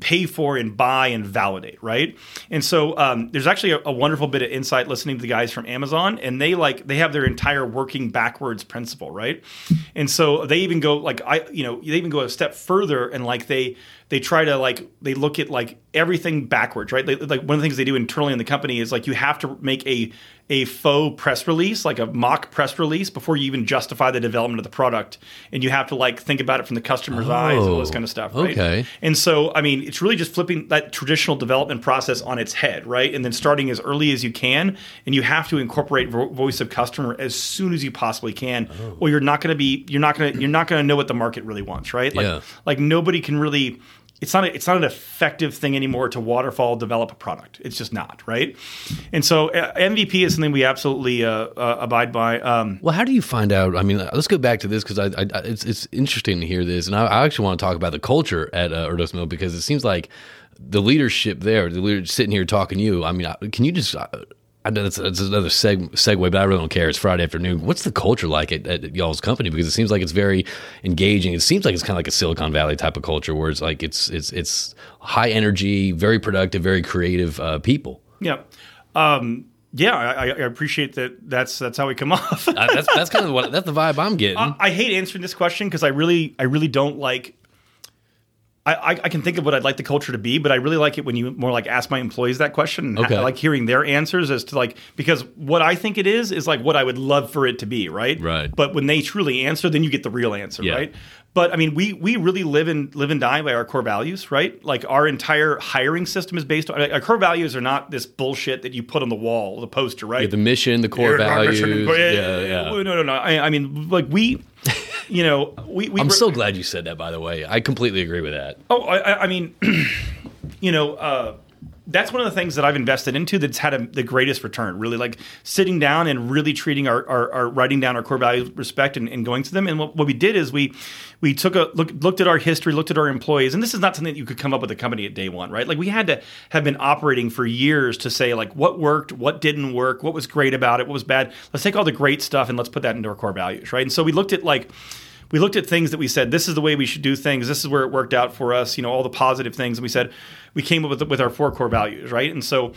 pay for and buy and validate, right? And so um, there's actually a, a, wonderful bit of insight listening to the guys from Amazon, and they like they have their entire working backwards principle, right? And so they even go like I, you know, they even go a step further and like they they try to like they look at like everything backwards, right? They, like one of the things they do internally in the company is like you have to make a a faux press release, like a mock press release, before you even justify the development of the product, and you have to like think about it from the customer's oh, eyes and all this oh, kind of stuff, right? Okay. And so, I mean, it's really just flipping that traditional development process on its head, right? And then starting as early as you can, and you have to incorporate vo- voice of customer as soon as you possibly can, oh. or you're not going to be, you're not going to, you're not going to know what the market really wants, right? Like, yeah. like nobody can really it's not a, it's not an effective thing anymore to waterfall develop a product. It's just not right. And so uh, MVP is something we absolutely uh, uh, abide by. Um, well, how do you find out? I mean, let's go back to this because it's it's interesting to hear this, and I, I actually want to talk about the culture at uh, Erdos Miller because it seems like the leadership there, the leader sitting here talking to you. I mean, can you just uh, I know that's, that's another seg- segue, but I really don't care. It's Friday afternoon. What's the culture like at, at, y'all's company? Because it seems like it's very engaging. It seems like it's kind of like a Silicon Valley type of culture, where it's like it's it's it's high energy, very productive, very creative uh, people. Yeah. Um, yeah, I, I, appreciate that. That's that's how we come *laughs* off. uh, that's that's kind of what that's the vibe I'm getting. I, I hate answering this question because I really I really don't like I, I, can think of what I'd like the culture to be, but I really like it when you more like ask my employees that question. okay. I like hearing their answers as to like because what I think it is is like what I would love for it to be, right? Right. But when they truly answer, then you get the real answer, yeah. right? But I mean, we we really live and live and die by our core values, right? Like our entire hiring system is based on our core values are not this bullshit that you put on the wall, the poster, right? Yeah, the mission, the core values. Yeah, yeah. No, no, no. I, I mean, like we you know, we. we I'm so glad you said that. By the way, I completely agree with that. Oh, I, I mean, *clears throat* you know, uh, that's one of the things that I've invested into that's had a, the greatest return. Really, like sitting down and really treating our, our, our writing down our core values, respect, and, and, going to them. And what, what, we did is we we took a look, looked at our history, looked at our employees, and this is not something that you could come up with a company at day one, right? Like we had to have been operating for years to say like what worked, what didn't work, what was great about it, what was bad. Let's take all the great stuff and let's put that into our core values, right? And so we looked at like we looked at things that we said this is the way we should do things. This is where it worked out for us. You know all the positive things and we said we came up with, with our four core values right? And so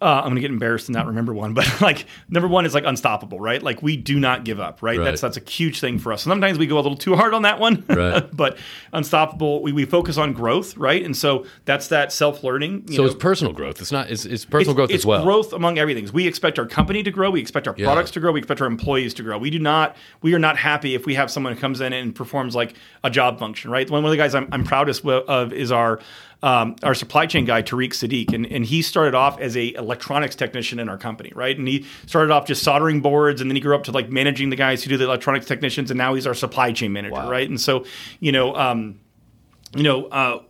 uh, I'm going to get embarrassed and not remember one, but *laughs* like number one is like unstoppable, right? Like we do not give up, right? Right. That's that's a huge thing for us. Sometimes we go a little too hard on that one, *laughs* Right. but unstoppable, we, we focus on growth, right? And so that's that self learning. So it's personal growth. It's not. It's, it's personal growth it's as well. growth among everything. We expect our company to grow. We expect our Yeah. products to grow. We expect our employees to grow. We do not. We are not happy if we have someone who comes in and performs like a job function. Right. One of the guys I'm, I'm proudest of is our um, our supply chain guy Tariq Sadiq, and, and he started off as a electronics technician in our company. Right. And he started off just soldering boards, and then he grew up to like managing the guys who do the electronics technicians, and now he's our supply chain manager. Wow. Right. And so you know. Um, you know, uh,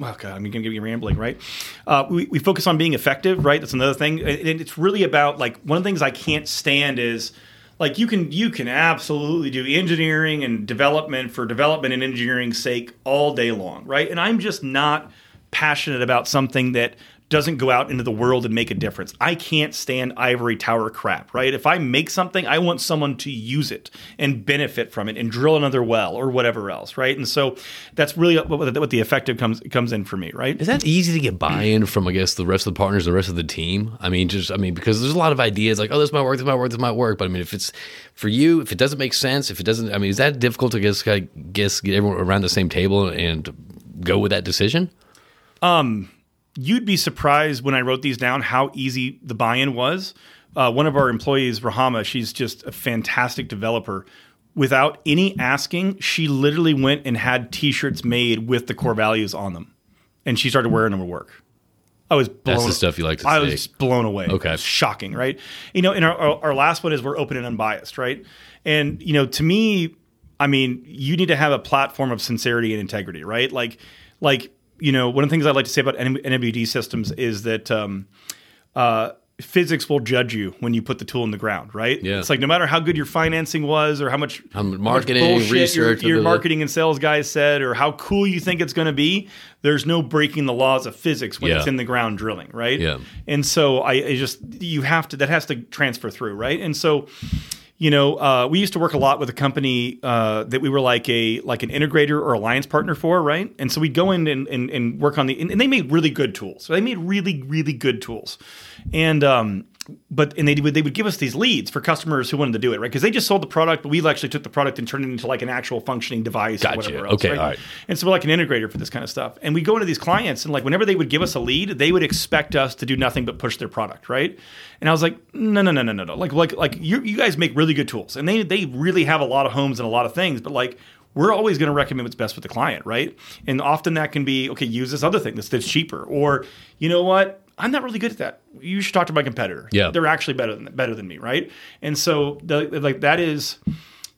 oh God, I'm going to be rambling, right? Uh, we, we focus on being effective, right? That's another thing. And and it's really about like one of the things I can't stand is like you can you can absolutely do engineering and development for development and engineering's sake all day long, right? And I'm just not passionate about something that doesn't go out into the world and make a difference. I can't stand ivory tower crap, right? If I make something, I want someone to use it and benefit from it and drill another well or whatever else, right? And so that's really what, the effective comes comes in for me, right? Is that easy to get buy-in from? I guess the rest of the partners, the rest of the team. I mean, just I mean, because there's a lot of ideas like, oh, this might work, this might work, this might work. But I mean, if it's for you, if it doesn't make sense, if it doesn't, I mean, is that difficult to guess, I guess, get everyone around the same table and go with that decision? You'd be surprised when I wrote these down how easy the buy-in was. Uh, one of our employees, Rahama, she's just a fantastic developer. Without any asking, she literally went and had T-shirts made with the core values on them, and she started wearing them at work. I was blown. That's the stuff you like to I see. was blown away. Okay. Shocking, right? You know, and our, our, our last one is we're open and unbiased, right? And you know, to me, I mean, you need to have a platform of sincerity and integrity, right? Like, like you know, one of the things I like to say about MWD systems is that um, uh, physics will judge you when you put the tool in the ground, right? Yeah. It's like no matter how good your financing was, or how much How much how much marketing, your- research, your, blah. marketing and sales guys said, or how cool you think it's going to be. There's no breaking the laws of physics when Yeah. it's in the ground drilling, right? Yeah. And so I, I just you have to that has to transfer through, right? And so you know, uh, we used to work a lot with a company uh, that we were like a like an integrator or alliance partner for, right? And so we'd go in and, and, and work on the and, and they made really good tools. So they made really really good tools, and um, but and they would they would give us these leads for customers who wanted to do it, right? Because they just sold the product, but we actually took the product and turned it into like an actual functioning device Gotcha. or whatever else. Okay, right? all right. And so we're like an integrator for this kind of stuff. And we go into these clients and like whenever they would give us a lead, they would expect us to do nothing but push their product, right? And I was like, no, no, no, no, no, no. Like like like you you guys make really good tools. And they they really have a lot of homes and a lot of things, but like we're always going to recommend what's best for the client, right? And often that can be, okay, use this other thing that's, that's cheaper. Or, you know what? I'm not really good at that. You should talk to my competitor. Yeah. They're actually better than better than me, right? And so the, like that is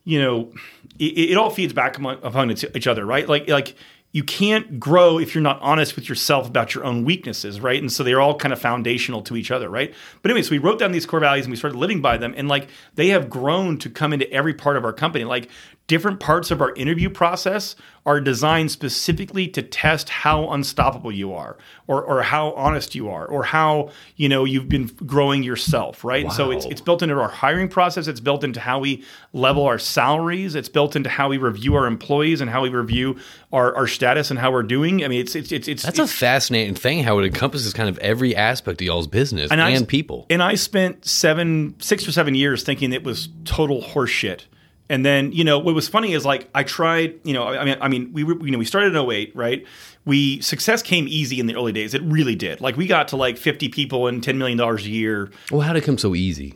you know, it, it all feeds back among, upon each each other, right? Like, like you can't grow if you're not honest with yourself about your own weaknesses, right? And so they're all kind of foundational to each other, right? But anyway, so we wrote down these core values and we started living by them, and like they have grown to come into every part of our company. Like different parts of our interview process are designed specifically to test how unstoppable you are, or or how honest you are, or how you know you've been growing yourself, right? And so it's it's built into our hiring process. It's built into how we level our salaries. It's built into how we review our employees and how we review our, our status and how we're doing. I mean, it's it's it's it's That's a fascinating thing how it encompasses kind of every aspect of y'all's business and, I- people. And I spent seven, six or seven years thinking it was total horseshit. And then, you know, what was funny is like I tried, you know, I mean, I mean, we were, you know, we started in 08, right? We success came easy in the early days. It really did. Like we got to like 50 people and 10 million dollars a year well, how did it come so easy?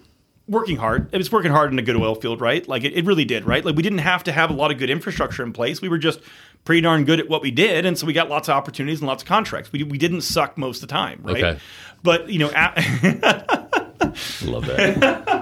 working hard. It was working hard in a good oil field, right? Like it, it really did, right? Like we didn't have to have a lot of good infrastructure in place. We were just pretty darn good at what we did, and so we got lots of opportunities and lots of contracts. We, we didn't suck most of the time, right? Okay. But you know, at, I *laughs* love that. *laughs*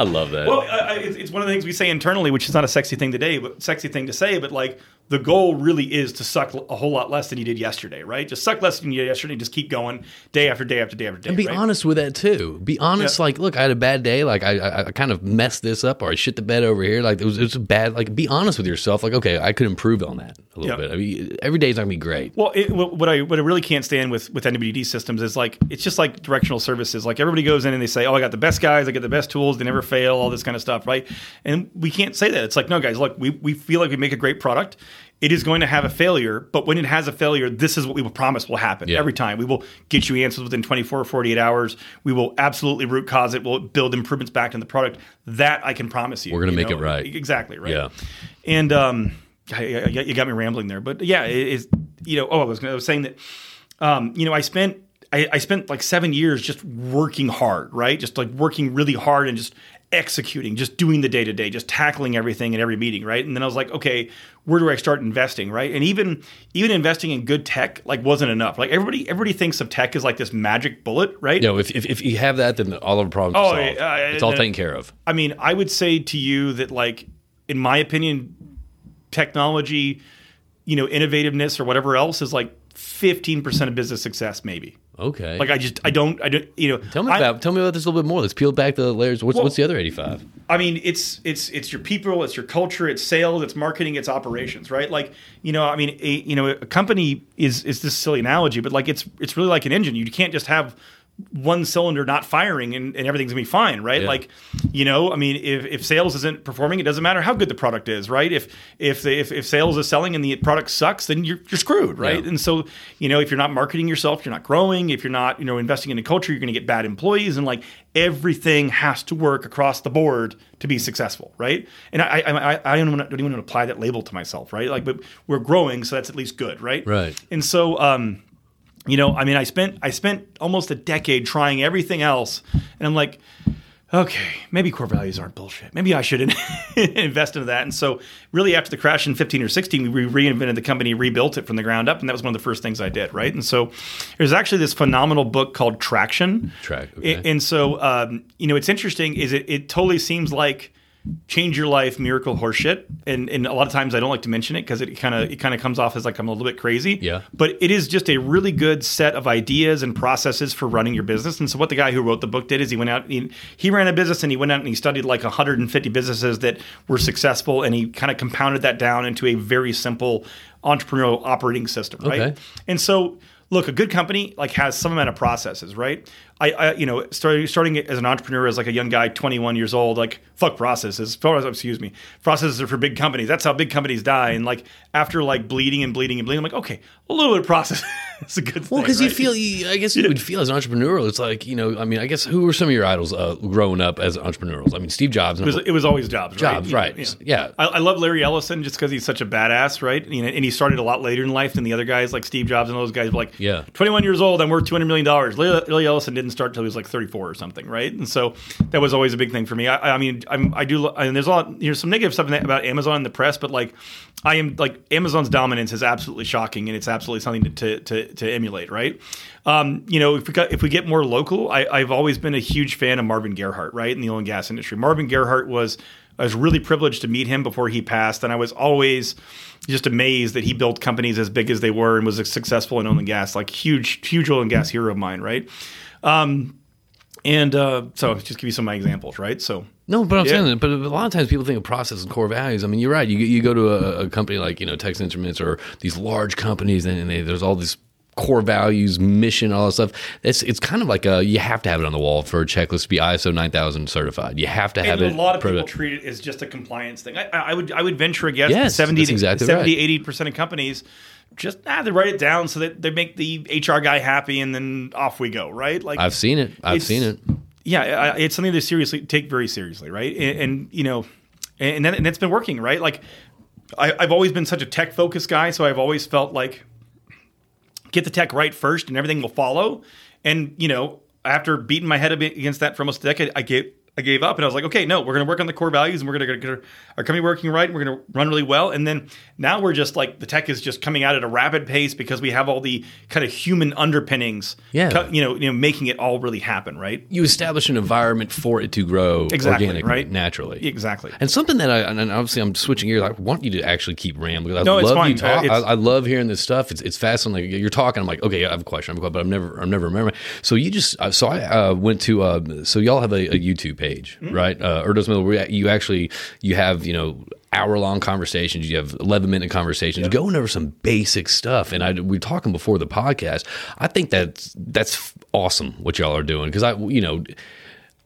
I love that. well, I, I, it's one of the things we say internally, which is not a sexy thing today, but sexy thing to say. But like the goal really is to suck a whole lot less than you did yesterday, right? Just suck less than you did yesterday. Just keep going day after day after day after day. and be right? honest with that too. Be honest, Yeah. like, look, I had a bad day. Like, I, I, I kind of messed this up, or I shit the bed over here. Like, it was, it was bad. Like, be honest with yourself. Like, okay, I could improve on that a little Yeah. bit. I mean, every day's not gonna be great. Well, it, what what I what I really can't stand with with MWD systems is like it's just like directional services. Like everybody goes in and they say, "Oh, I got the best guys, I get the best tools, they never fail," all this kind of stuff, right? And we can't say that. It's like, no, guys, look, we we feel like we make a great product. It is going to have a failure, but when it has a failure, this is what we will promise will happen Yeah. every time. We will get you answers within 24 or 48 hours. We will absolutely root cause it. We'll build improvements back in the product. That I can promise you. We're gonna make know? it right. Exactly right. Yeah. And um, I- I- you got me rambling there, but yeah, it is. You know, oh, I was, gonna, I was saying that. Um, you know, I spent I, I spent like seven years just working hard, right? Just like working really hard and just executing, just doing the day to day, just tackling everything in every meeting, right? And then I was like, okay, where do I start investing, right? And even even investing in good tech like wasn't enough. Like everybody everybody thinks of tech as like this magic bullet, right? No, if, if, if you have that, then all of the problems Oh, are solved. yeah, it's all uh, taken care of. I mean, I would say to you that, like, in my opinion, technology, you know, innovativeness or whatever else is like 15% of business success, maybe. Okay. Like, I just, I don't, I don't, you know, tell me I, about tell me about this a little bit more. Let's peel back the layers. What's, Well- what's the other eighty five? I mean, it's, it's, it's your people, it's your culture, it's sales, it's marketing, it's operations, right? Like, you know, I mean, a, you know, a company is, is this silly analogy, but like, it's, it's really like an engine. You can't just have one cylinder not firing and, and everything's gonna be fine, right? Yeah. Like, you know, I mean, if, if sales isn't performing, it doesn't matter how good the product is, right? If if the, if, if sales is selling and the product sucks, then you're you're screwed, right? Yeah. And so, you know, if you're not marketing yourself, you're not growing. If you're not, you know, investing in a culture, you're to get bad employees, and like everything has to work across the board to be successful, right? And I I, I, I don't, wanna, don't even want to apply that label to myself, right? Like, but we're growing, so that's at least good, right? Right. And so, um, you know, I mean, I spent I spent almost a decade trying everything else, and I'm like, okay, maybe core values aren't bullshit. Maybe I should *laughs* invest into that. And so, really, after the crash in 15 or 16, we reinvented the company, rebuilt it from the ground up, and that was one of the first things I did, right? And so, there's actually this phenomenal book called Traction. Track, okay. And so, um, you know, it's interesting. Is it? It totally seems like change your life miracle horseshit. And and a lot of times I don't like to mention it because it kind of it kind of comes off as like I'm a little bit crazy. Yeah. but it is just a really good set of ideas and processes for running your business. And so what the guy who wrote the book did is he went out he, he ran a business and he went out and he studied like 150 businesses that were successful. And he kind of compounded that down into a very simple entrepreneurial operating system right? Okay. and so look a good company like has some amount of processes right I, I you know starting starting as an entrepreneur as like a young guy 21 years old like fuck processes excuse me processes are for big companies that's how big companies die and like after like bleeding and bleeding and bleeding I'm like okay a little bit of process *laughs* is a good thing Well, because you feel, you, I guess you would feel as an entrepreneur. It's like you know, I mean, I guess who were some of your idols uh, growing up as entrepreneurs? I mean, Steve Jobs. it was, it was always jobs Jobs, right, right. Yeah. I, I love Larry Ellison just because he's such a badass, right? You know, and he started a lot later in life than the other guys, like Steve Jobs and those guys. Were like, Yeah. 21 years old, I'm worth 200 million dollars. Larry Ellison didn't start till he was like 34 or something, right? And so that was always a big thing for me. I, I mean, I'm, I do, and there's a lot, there's some negative stuff about Amazon in the press, but like, I am like Amazon's dominance is absolutely shocking, and it's absolutely something to to, to, to emulate, right? Um, you know, if we got, if we get more local, I, I've always been a huge fan of Marvin Gearhart, right, in the oil and gas industry. Marvin Gearhart was I was really privileged to meet him before he passed, and I was always just amazed that he built companies as big as they were and was successful in oil and gas, like huge, huge oil and gas hero of mine, right? Um, and uh, so, just give you some of my examples, right? So, No, but I'm Yeah. saying that. But a lot of times people think of process and core values. I mean, you're right. You you go to a, a company like you know Texas Instruments or these large companies, and they, there's all this core values, mission, all that stuff. It's it's kind of like a you have to have it on the wall for a checklist to be ISO 9000 certified. You have to have and it. a lot of people treat it as just a compliance thing. I, I would I would venture a guess Yes, that 70 that's to exactly 70 right. 80 percent of companies just ah, they write it down so that they make the HR guy happy and then off we go, right? Like I've seen it. I've seen it. yeah, it's something they seriously take very seriously, right? And, and you know, and then and it's been working, right? Like I, I've always been such a tech focused guy, so I've always felt like get the tech right first, and everything will follow. And you know, after beating my head against that for almost a decade, I gave I gave up, and I was like, okay, no, we're going to work on the core values, and we're going to get our- company working right, and we're going to run really well. And then now we're just like the tech is just coming out at a rapid pace because we have all the kind of human underpinnings, Yeah. you know, you know, making it all really happen, right? You establish an environment for it to grow Exactly, organically, right? naturally. Exactly. And something that I, and obviously I'm switching gears. I want you to actually keep rambling. I No, it's love fine. You talk, it's- I, I love hearing this stuff. It's it's fascinating. You're talking. I'm like, okay, I have a question. I have a question, but I'm never, I'm never remembering. So you just, uh, so I uh, went to, uh, so y'all have a, a YouTube page, Mm-hmm. right? Uh, Erdos Miller, where you actually, you have, you know, hour long conversations. You have 11 minute conversations going over some basic stuff. And I, we were talking before the podcast. I think that's, that's awesome what y'all are doing. Cause I, you know,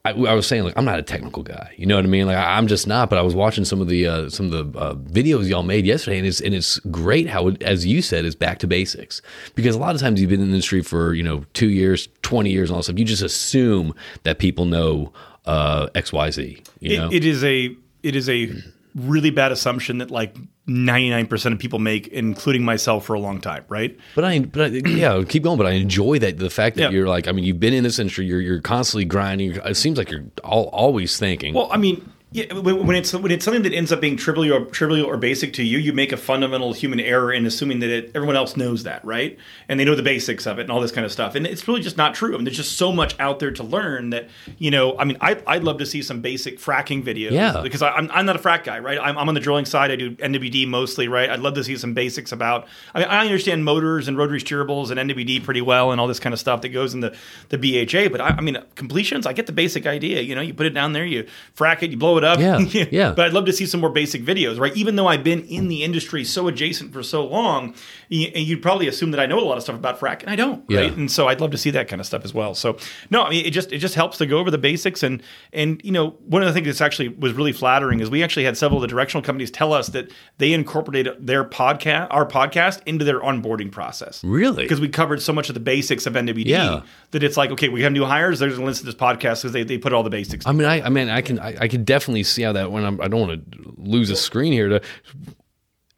I, I was saying like I'm not a technical guy, you know what I mean? Like I, I'm just not. But I was watching some of the uh, some of the uh, videos y'all made yesterday, and it's and it's great how, it, as you said, is back to basics. Because a lot of times you've been in the industry for you know two years, twenty years, and all that stuff. You just assume that people know uh, X, Y, Z. You know, It, it is a it is a really bad assumption that like 99% of people make including myself for a long time right But I, but I, yeah, keep going. But I enjoy that the fact that Yeah. you're like, I mean, you've been in this industry, you're you're constantly grinding. It seems like you're all, always thinking. well i mean yeah, when when it's when it's something that ends up being trivial or trivial or basic to you, you make a fundamental human error in assuming that it, everyone else knows that, right? And they know the basics of it and all this kind of stuff. And it's really just not true. I mean, there's just so much out there to learn that you know. I mean, I, I'd love to see some basic fracking videos, Yeah. because I, I'm I'm not a frack guy, right? I'm, I'm on the drilling side. I do MWD mostly, right? I'd love to see some basics about. I mean, I understand motors and rotary steerables and MWD pretty well, and all this kind of stuff that goes in the the BHA. But I, I mean, completions, I get the basic idea. You know, you put it down there, you frack it, you blow it up. Yeah, *laughs* yeah. But I'd love to see some more basic videos, right? Even though I've been in the industry so adjacent for so long, y- you'd probably assume that I know a lot of stuff about frack, and I don't, Yeah. right? And so I'd love to see that kind of stuff as well. So no, I mean, it just it just helps to go over the basics, and and you know, one of the things that's actually was really flattering is we actually had several of the directional companies tell us that they incorporated their podcast, our podcast, into their onboarding process. Really? Because we covered so much of the basics of MWD Yeah. that it's like, okay, we have new hires. They're going to listen to this podcast because they, they put all the basics. I mean, I, I mean, I can, I, I can definitely see how that. When I'm, I don't want to lose a screen here. To,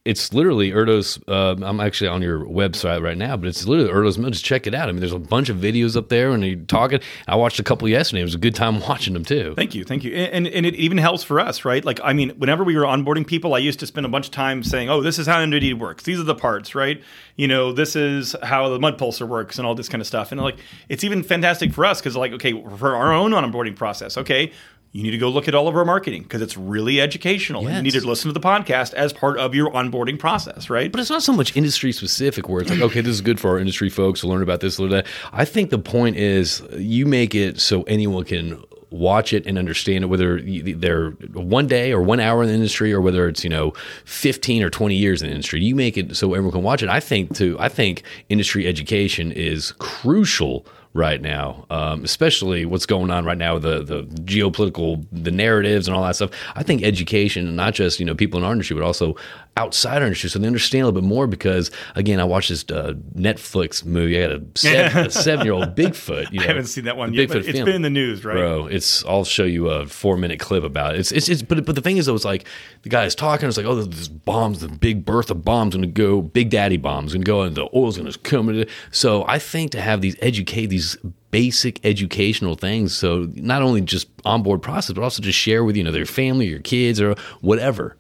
it's literally Erdos. Uh, I'm actually on your website right now, but it's literally Erdos Miller. Just check it out. I mean, there's a bunch of videos up there, and you're talking. I watched a couple yesterday. It was a good time *laughs* watching them too. Thank you, thank you, and, and it even helps for us, right? Like, I mean, whenever we were onboarding people, I used to spend a bunch of time saying, "Oh, this is how MWD works. These are the parts, right? You know, this is how the mud pulser works, and all this kind of stuff." And like, it's even fantastic for us because, like, okay, for our own onboarding process, okay. You need to go look at all of our marketing because it's really educational. And you need to listen to the podcast as part of your onboarding process, right? But it's not so much industry specific where it's like, okay, this is good for our industry folks to learn about this, learn that. I think the point is you make it so anyone can watch it and understand it, whether they're one day or one hour in the industry or whether it's, you know, 15 or 20 years in the industry. You make it so everyone can watch it. I think too, I think industry education is crucial right now, um, especially what's going on right now with the, the geopolitical, the narratives and all that stuff. I think education, not just, you know, people in our industry, but also outside our industry, so they understand a little bit more because, again, I watched this uh, Netflix movie. I got a, *laughs* seven, a seven-year-old Bigfoot. You know, I haven't seen that one yet, Bigfoot but it's been in the news, right? Bro, it's I'll show you a four minute clip about it. It's it's, it's but but the thing is though, it's like the guy is talking. It's like oh, this bombs, the big birth of bombs gonna go, Big Daddy bombs gonna go, and the oil's gonna come. So I think to have these educate these basic educational things, so not only just onboard process, but also just share with you know their family, your kids, or whatever.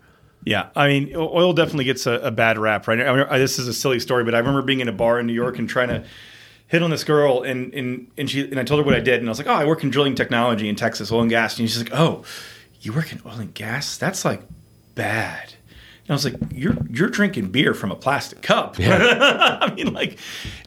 Yeah, I mean, oil definitely gets a, a bad rap, right? I mean, I- this is a silly story, but I remember being in a bar in New York and trying to hit on this girl, and and and she and I told her what I did, and I was like, oh, I work in drilling technology in Texas, oil and gas, and she's like, oh, you work in oil and gas? That's like bad. And I was like, "You're you're drinking beer from a plastic cup." *laughs* I mean, like,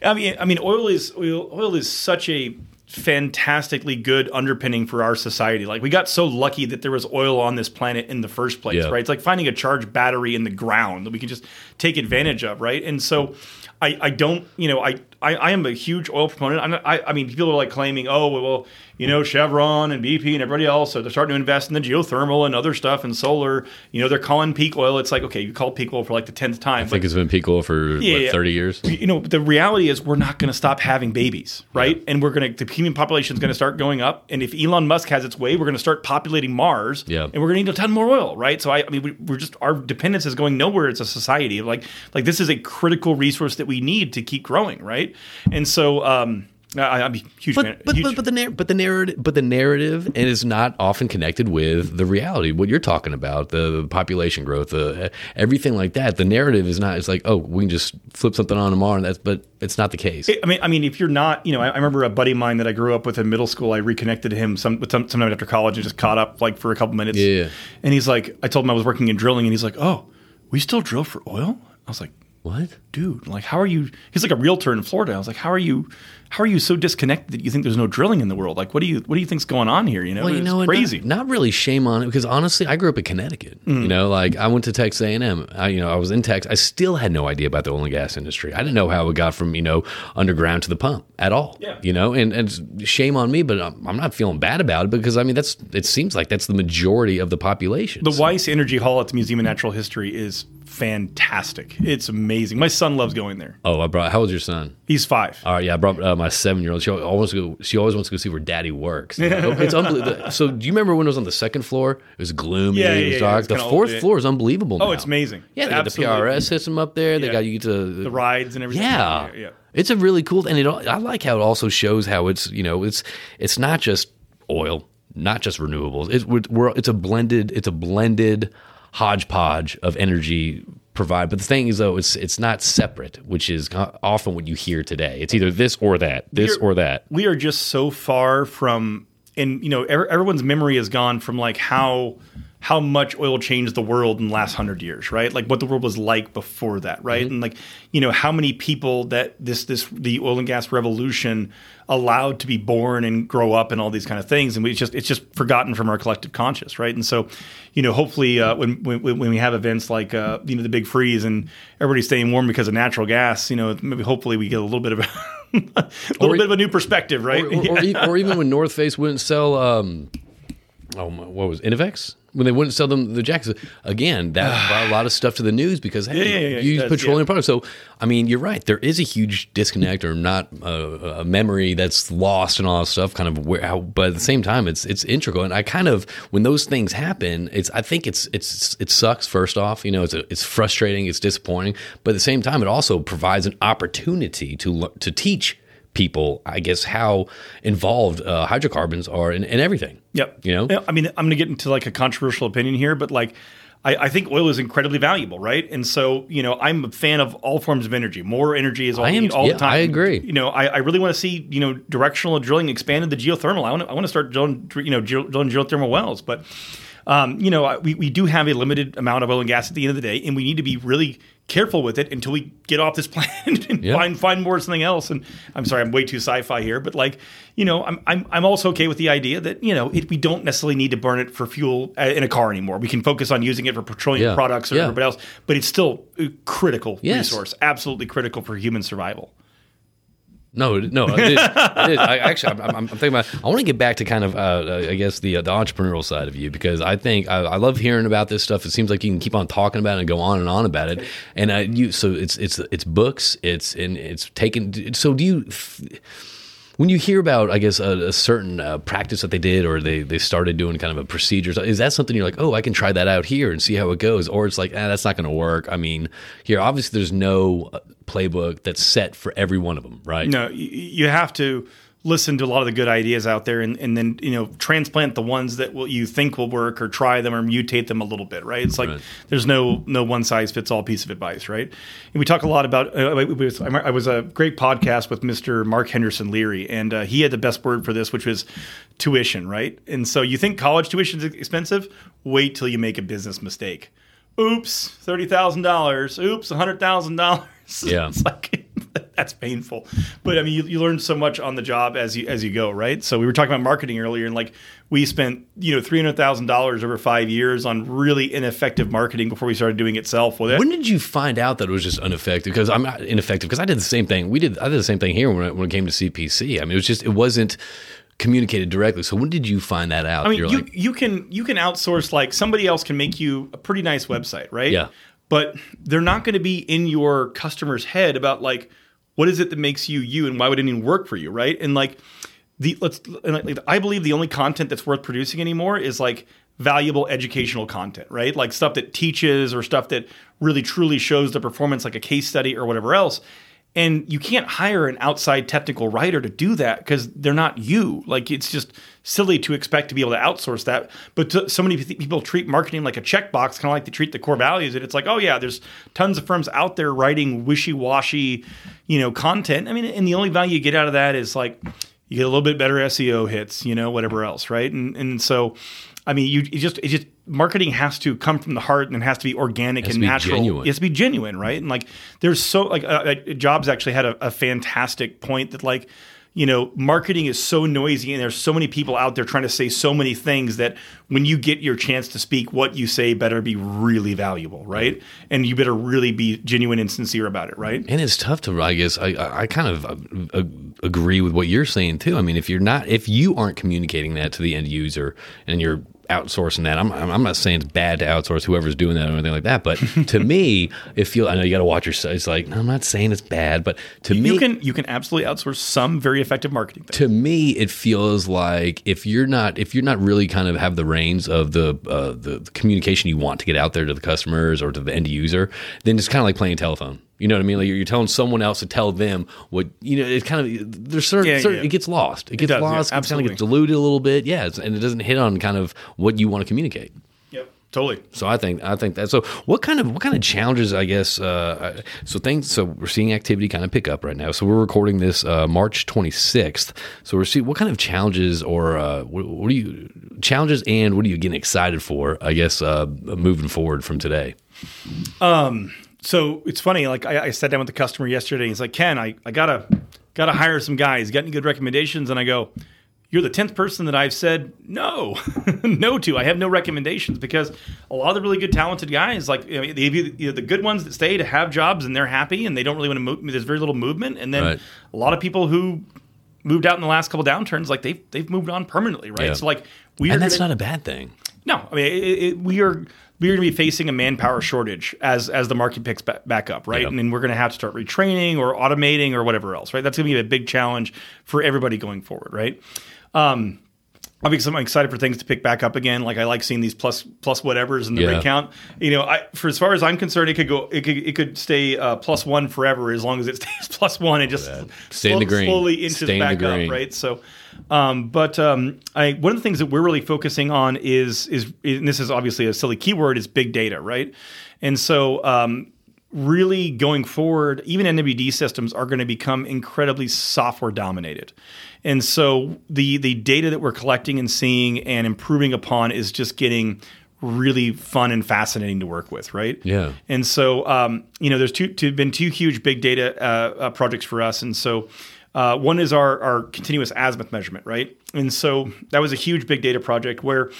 I mean, I mean, oil is oil, oil is such a fantastically good underpinning for our society. Like, we got so lucky that there was oil on this planet in the first place, Yeah. right? It's like finding a charged battery in the ground that we can just take advantage of, right? And so, I, I don't, you know, I, I, I am a huge oil proponent. Not, I, I mean, people are like claiming, oh, well, you know, Chevron and BP and everybody else, so they're starting to invest in the geothermal and other stuff and solar. You know, they're calling peak oil. It's like, okay, you call peak oil for like the tenth time. I think it's been peak oil for Yeah, what, thirty years. you know, the reality is we're not going to stop having babies, right? And we're going to the human population is going to start going up. And if Elon Musk has its way, we're going to start populating Mars. Yeah. And we're going to need a ton more oil, right? So I, I mean, we, we're just our dependence is going nowhere as a society. Like, like this is a critical resource that we need to keep growing, right? And so, um, I, I'm a huge fan. But but, huge- but but the nar- but the narrative but the narrative and is not often connected with the reality. What you're talking about, the, the population growth, the everything like that. The narrative is not. It's like oh, we can just flip something on tomorrow. And that's but it's not the case. I mean, I mean, if you're not, you know, I, I remember a buddy of mine that I grew up with in middle school. I reconnected to him some, some sometime after college and just caught up like for a couple minutes. Yeah. And he's like, I told him I was working in drilling, and he's like, "Oh, we still drill for oil?" I was like, What? dude, like, how are you? He's like a realtor in Florida. I was like, how are you? How are you so disconnected that you think there's no drilling in the world? Like, what do you what do you think's going on here? You know, Well, you it's know, crazy. Not, not really shame on it because honestly, I grew up in Connecticut. Mm. You know, like I went to Texas A and M. You know, I was in Texas. I still had no idea about the oil and gas industry. I didn't know how it got from you know underground to the pump at all. Yeah. You know, and and shame on me, but I'm, I'm not feeling bad about it because I mean that's it seems like that's the majority of the population. The Weiss Energy Hall at the Museum of Natural History is fantastic. It's amazing. My son loves going there. oh, I brought. How old's your son? He's five. All right, yeah, I brought uh, my seven year old. She always go. She always wants to go see where Daddy works. it's unbelievable. So, do you remember when it was on the second floor? It was gloomy. Yeah, yeah, it was dark. it's the fourth floor is unbelievable. Oh, it's amazing. Yeah, they got the PRS system up there. They Yeah. got you to The rides and everything. yeah. yeah. It's a really cool, and it. I like how it also shows how it's you know it's it's not just oil, not just renewables. It's we're, it's a blended it's a blended hodgepodge of energy provide. But the thing is though, it's it's not separate, which is often what you hear today. It's either this or that, this We're- or that. we are just so far from and you know ev- everyone's memory has gone from like how how much oil changed the world in the last hundred years, right? Like what the world was like before that, right? Mm-hmm. And like you know how many people that this this the oil and gas revolution allowed to be born and grow up and all these kind of things, and we just it's just forgotten from our collective conscious, right? And so, you know, hopefully uh, when, when when we have events like uh, you know the big freeze and everybody's staying warm because of natural gas, you know, maybe hopefully we get a little bit of a, *laughs* little Or- bit of a new perspective, right? or, or, *laughs* e- or even when North Face wouldn't sell, um, oh, what was it, Innovex? When they wouldn't sell them the jackets again, that *sighs* brought a lot of stuff to the news because hey, Yeah, yeah, yeah, you use petroleum products. So, I mean, you're right. There is a huge disconnect or not uh, a memory that's lost and all that stuff. Kind of where, how, but at the same time, it's it's integral. And I kind of when those things happen, it's I think it's it's it sucks. First off, you know, it's a, it's frustrating, it's disappointing, but at the same time, it also provides an opportunity to to teach people, I guess, how involved uh, hydrocarbons are in, in everything. Yep. You know? Yeah, I mean, I'm going to get into like a controversial opinion here, but like, I, I think oil is incredibly valuable, right? And so, you know, I'm a fan of all forms of energy. More energy is all, am- all yeah, the time. I agree. You know, I, I really want to see, you know, directional drilling expanded the geothermal. I want to, I want to start drilling, you know, drilling geothermal wells, but. Um, you know, we, we do have a limited amount of oil and gas at the end of the day, and we need to be really careful with it until we get off this *laughs* planet and Yeah. find find more something else. And I'm sorry, I'm way too sci-fi here, but like, you know, I'm I'm, I'm also okay with the idea that you know it, we don't necessarily need to burn it for fuel uh, in a car anymore. We can focus on using it for petroleum Yeah. products or Yeah. everybody else, but it's still a critical Yes. resource, absolutely critical for human survival. No, no, it is. It is. I, actually, I'm, I'm, thinking about. I want to get back to kind of, uh, I guess, the uh, the entrepreneurial side of you because I think I, I love hearing about this stuff. It seems like you can keep on talking about it and go on and on about it. And uh, you, so it's it's it's books. It's and it's taken. So do you? When you hear about, I guess, a, a certain uh, practice that they did, or they, they started doing kind of a procedure, is that something you're like, oh, I can try that out here and see how it goes? Or it's like, ah, that's not going to work. I mean, here, obviously, there's no uh, playbook that's set for every one of them, right? No, you have to listen to a lot of the good ideas out there and, and then you know transplant the ones that will you think will work or try them or mutate them a little bit right? It's like Right. there's no no one size fits all piece of advice right? And we talk a lot about uh, it was, I was a great podcast with mr mark henderson leary and uh, he had the best word for this which was tuition right? And so you think college tuition is expensive? Wait till you make a business mistake. Oops $30000 oops $100000 *laughs* Yeah. it's like *laughs* that's painful but i mean you, you learn so much on the job as you as you go right so we were talking about marketing earlier and like we spent you know $300000 over five years on really ineffective marketing before we started doing itself well, that, When did you find out that it was just ineffective? Because I'm not ineffective because I did the same thing. We did I did the same thing here when it, when it came to CPC. I mean, it was just it wasn't communicated directly. So when did you find that out? I mean, You're you, like, you can you can outsource like somebody else can make you a pretty nice website, right? Yeah. But they're not going to be in your customer's head about like what is it that makes you you and why would it even work for you, right? And like the let's like, I believe the only content that's worth producing anymore is like valuable educational content, right? Like stuff that teaches or stuff that really truly shows the performance like a case study or whatever else. And you can't hire an outside technical writer to do that because they're not you. Like it's just silly to expect to be able to outsource that. But to, so many people treat marketing like a checkbox, kind of like they treat the core values. And it's like, oh yeah, there's tons of firms out there writing wishy-washy, you know, content. I mean, and the only value you get out of that is like you get a little bit better SEO hits, you know, whatever else, right? And and so, I mean, you just it just marketing has to come from the heart and it has to be organic and be natural. genuine. It has to be genuine, right? And like, there's so like, uh, uh, Jobs actually had a, a fantastic point that like, you know, marketing is so noisy and there's so many people out there trying to say so many things that when you get your chance to speak, what you say better be really valuable, right? And you better really be genuine and sincere about it, right? And it's tough to, I guess, I, I kind of uh, uh, agree with what you're saying too. I mean, if you're not, if you aren't communicating that to the end user and you're outsourcing that, I'm, I'm not saying it's bad to outsource whoever's doing that or anything like that. But *laughs* to me, it feels, I know you got to watch your, it's like, I'm not saying it's bad, but to me, You can you can absolutely outsource some very effective marketing things. to me it feels like if you're not if you're not really kind of have the reins of the uh, the, the communication you want to get out there to the customers or to the end user then it's kind of like playing telephone you know what I mean? Like you're, telling someone else to tell them what you know. It kind of there's certain, Yeah, certain yeah. it gets lost. It gets does, yeah, lost. it kind of gets diluted a little bit. Yeah, it's, and it doesn't hit on kind of what you want to communicate. Totally. So I think I think that. So what kind of what kind of challenges? I guess. Uh, so things. So we're seeing activity kind of pick up right now. So we're recording this uh, March 26th. So we're seeing what kind of challenges or uh, what, what are you challenges and what are you getting excited for? I guess uh, moving forward from today. Um. So it's funny. Like I, I sat down with the customer yesterday. He's like, Ken, I, I gotta gotta hire some guys. Got any good recommendations? And I go, You're the tenth person that I've said no, *laughs* no to. I have no recommendations because a lot of the really good, talented guys, like you know, the, you know, the good ones that stay to have jobs and they're happy and they don't really want to move. There's very little movement, and then Right. a lot of people who moved out in the last couple downturns, like they've they've moved on permanently, right? Yeah. So like we And that's gonna- not a bad thing. no, I mean it, it, we are we are going to be facing a manpower shortage as as the market picks ba- back up, right? Yeah. And then we're going to have to start retraining or automating or whatever else, right? That's going to be a big challenge for everybody going forward, right? Um, obviously, I'm excited for things to pick back up again. Like I like seeing these plus plus whatevers in the Yeah. rig count. You know, I for as far as I'm concerned, it could go it could it could stay uh, plus one forever as long as it *laughs* stays plus one and just Stay in the green. slowly inches Stay in the back green. up, right? So, um, but um, I one of the things that we're really focusing on is is and this is obviously a silly keyword is big data, right? And so. Um, Really going forward, even MWD systems are going to become incredibly software dominated. And so the the data that we're collecting and seeing and improving upon is just getting really fun and fascinating to work with, right? Yeah. And so, um, you know, there's two, two been two huge big data uh, uh, projects for us, and so uh, one is our our continuous azimuth measurement, right? And so that was a huge big data project where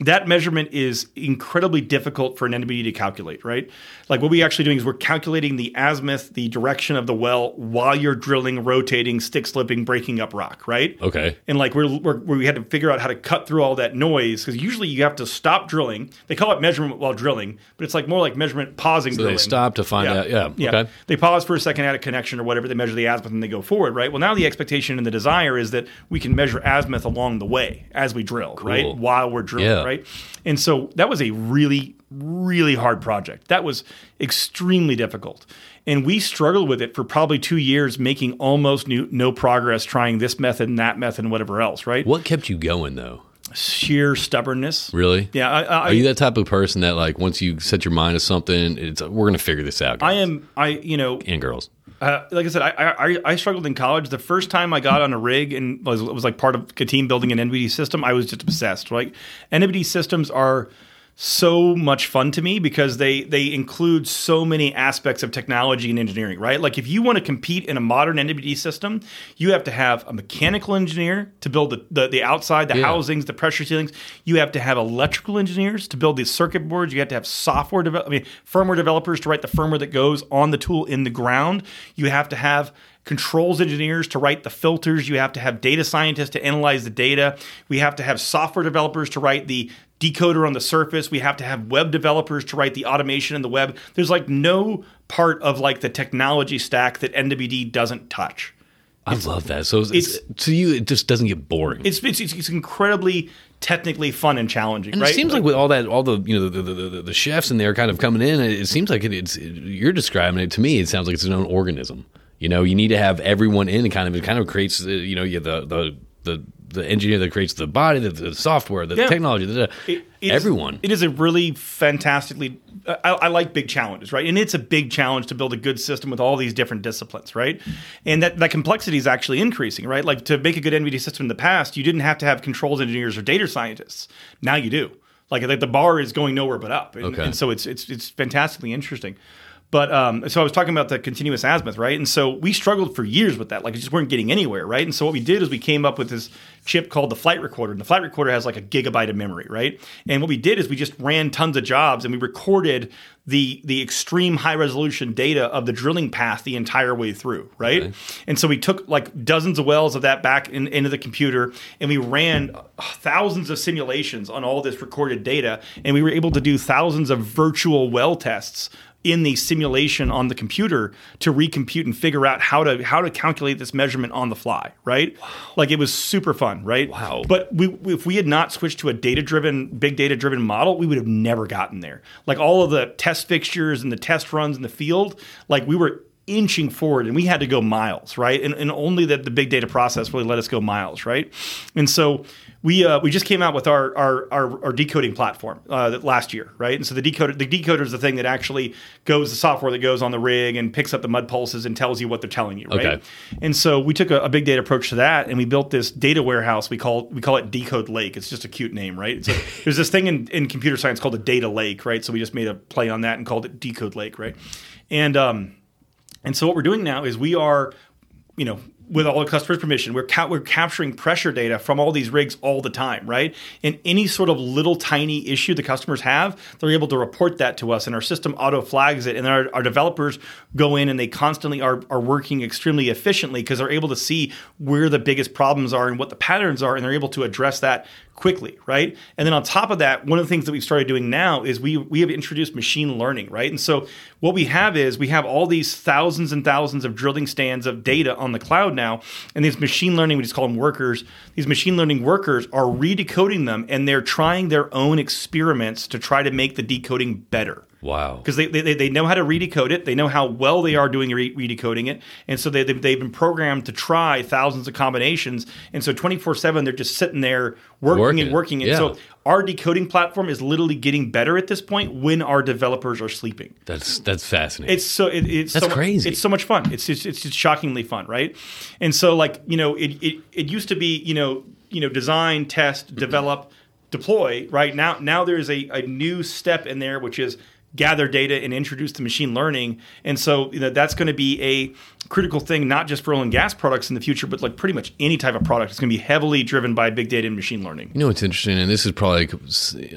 that measurement is incredibly difficult for an MWD to calculate, right? Like what we're actually doing is we're calculating the azimuth, the direction of the well while you're drilling, rotating, stick slipping, breaking up rock, right? Okay. and like we're, we're we had to figure out how to cut through all that noise because usually you have to stop drilling. They call it measurement while drilling, but it's like more like measurement pausing. So drilling. they stop to find out. Yeah. Yeah. Okay. They pause for a second at a connection or whatever. They measure the azimuth and they go forward, right? Well, now the expectation and the desire is that we can measure azimuth along the way as we drill, right? While we're drilling, Yeah. right? And so that was a really, really hard project. That was extremely difficult. And we struggled with it for probably two years, making almost new, no progress trying this method and that method and whatever else, right? What kept you going though? Sheer stubbornness. Really? Yeah. I, I, Are you that type of person that like once you set your mind to something, it's we're gonna figure this out? I am, I, you know, and girls. Uh, like I said, I, I I struggled in college. The first time I got on a rig and was was like part of a team building an MWD system, I was just obsessed. Like MWD systems are so much fun to me because they they include so many aspects of technology and engineering. Right, like if you want to compete in a modern MWD system, you have to have a mechanical engineer to build the the, the outside, the Yeah. housings, the pressure ceilings. You have to have electrical engineers to build these circuit boards. You have to have software develop, I mean, firmware developers to write the firmware that goes on the tool in the ground. You have to have controls engineers to write the filters. You have to have data scientists to analyze the data. We have to have software developers to write the decoder on the surface. We have to have web developers to write the automation in the web. There's like no part of like the technology stack that MWD doesn't touch. I love that. So it's, it's- to you, it just doesn't get boring. It's it's, it's incredibly technically fun and challenging, And right? it seems like with all that, all the you know the the, the, the chefs in there kind of coming in, it, it seems like it, it's you're describing it to me. It sounds like it's its own organism. You know, you need to have everyone in, and kind of it kind of creates uh, you know you the the the the engineer that creates the body, the, the software, the Yeah. technology, the, It- it is- everyone. it is a really fantastically. I, I like big challenges, right? And it's a big challenge to build a good system with all these different disciplines, right? And that that complexity is actually increasing, right? Like to make a good MWD system in the past, you didn't have to have controls engineers or data scientists. Now you do. Like, like the bar is going nowhere but up, and, Okay. and so it's it's it's fantastically interesting. But um, so I was talking about the continuous azimuth, right? And so we struggled for years with that, like we just weren't getting anywhere, right? And so what we did is we came up with this chip called the flight recorder, and the flight recorder has like a gigabyte of memory, right? And what we did is we just ran tons of jobs and we recorded the the extreme high resolution data of the drilling path the entire way through, right? And so we took like dozens of wells of that back in, into the computer, and we ran thousands of simulations on all this recorded data, and we were able to do thousands of virtual well tests in the simulation on the computer to recompute and figure out how to how to calculate this measurement on the fly, right? Like it was super fun, right? Wow. But we if we had not switched to a data driven, big data driven model, we would have never gotten there. Like all of the test fixtures and the test runs in the field, like we were inching forward and we had to go miles, right? And, and only that the big data process really let us go miles, right? And so we uh, we just came out with our our, our, our decoding platform uh, last year, right? And so the decoder the decoder is the thing that actually goes the software that goes on the rig and picks up the mud pulses and tells you what they're telling you, right? Okay. And so we took a, a big data approach to that, and we built this data warehouse. We call we call it Decode Lake. It's just a cute name, right? So *laughs* there's this thing in, in computer science called a data lake, right? So we just made a play on that and called it Decode Lake, right? And um, and so what we're doing now is we are, you know, with all the customers' permission, we're ca- we're capturing pressure data from all these rigs all the time, right? And any sort of little tiny issue the customers have, they're able to report that to us, and our system auto flags it. And our, our developers go in and they constantly are are working extremely efficiently because they're able to see where the biggest problems are and what the patterns are, and they're able to address that quickly, right? And then on top of that, one of the things that we've started doing now is we we have introduced machine learning, right? And so what we have is we have all these thousands and thousands of drilling stands of data on the cloud now, and these machine learning, we just call them workers. These machine learning workers are redecoding them, and they're trying their own experiments to try to make the decoding better Wow. because they, they, they know how to redecode it. They know how well they are doing re- redecoding it. And so they, they've, they've been programmed to try thousands of combinations. And so 24 7, they're just sitting there working, Working. and working. And Yeah. so our decoding platform is literally getting better at this point when our developers are sleeping. That's that's fascinating. It's so it, it's That's so, crazy. It's so much fun. It's it's, it's just shockingly fun, right? And so like you know it, it it used to be you know you know design, test, develop, deploy. Right now now there is a, a new step in there which is gather data and introduce the machine learning. And so you know that's going to be a critical thing not just for oil and gas products in the future, but like pretty much any type of product. It's going to be heavily driven by big data and machine learning. You know what's interesting, and this is probably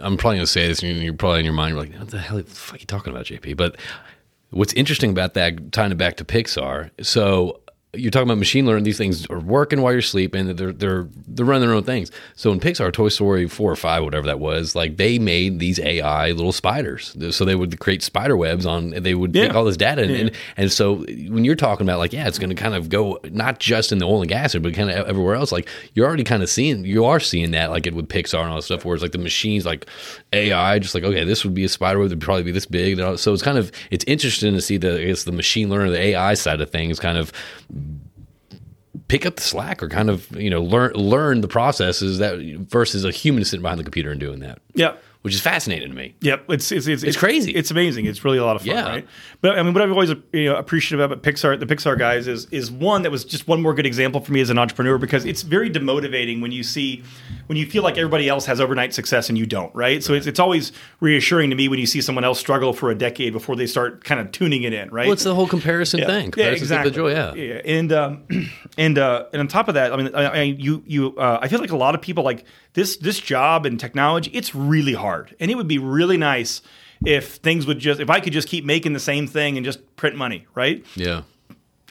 I'm probably going to say this, and you're probably in your mind, you're like, "What the hell the fuck are you talking about, JP?" But what's interesting about that, tying it back to Pixar, so you're talking about machine learning; these things are working while you're sleeping. They're they're they're running their own things. So in Pixar, Toy Story four or five, whatever that was, like they made these AI little spiders. So they would create spider webs on. They would take all this data, and, and and so when you're talking about like, yeah, it's going to kind of go not just in the oil and gas, but kind of everywhere else. Like you're already kind of seeing, you are seeing that like it with Pixar and all that stuff, where it's like the machines, like AI, just like okay, this would be a spider web, it'd probably be this big. So it's kind of it's interesting to see the I guess the machine learning, the AI side of things, kind of pick up the slack or kind of you know learn learn the processes that versus a human sitting behind the computer and doing that, Yeah. Which is fascinating to me. Yep, it's it's, it's It's crazy. It's amazing. It's really a lot of fun, Yeah. right? But I mean, what I've always you know, appreciated about Pixar, the Pixar guys, is is one that was just one more good example for me as an entrepreneur because it's very demotivating when you see when you feel like everybody else has overnight success and you don't, right? So it's, it's always reassuring to me when you see someone else struggle for a decade before they start kind of tuning it in, right? Well, it's the whole comparison Yeah. thing. Yeah, exactly. The joy, yeah. yeah. And um, *clears throat* and uh, and on top of that, I mean, I, I, you you uh, I feel like a lot of people like this this job and technology. It's really hard, and it would be really nice if things would just if I could just keep making the same thing and just print money, right? Yeah.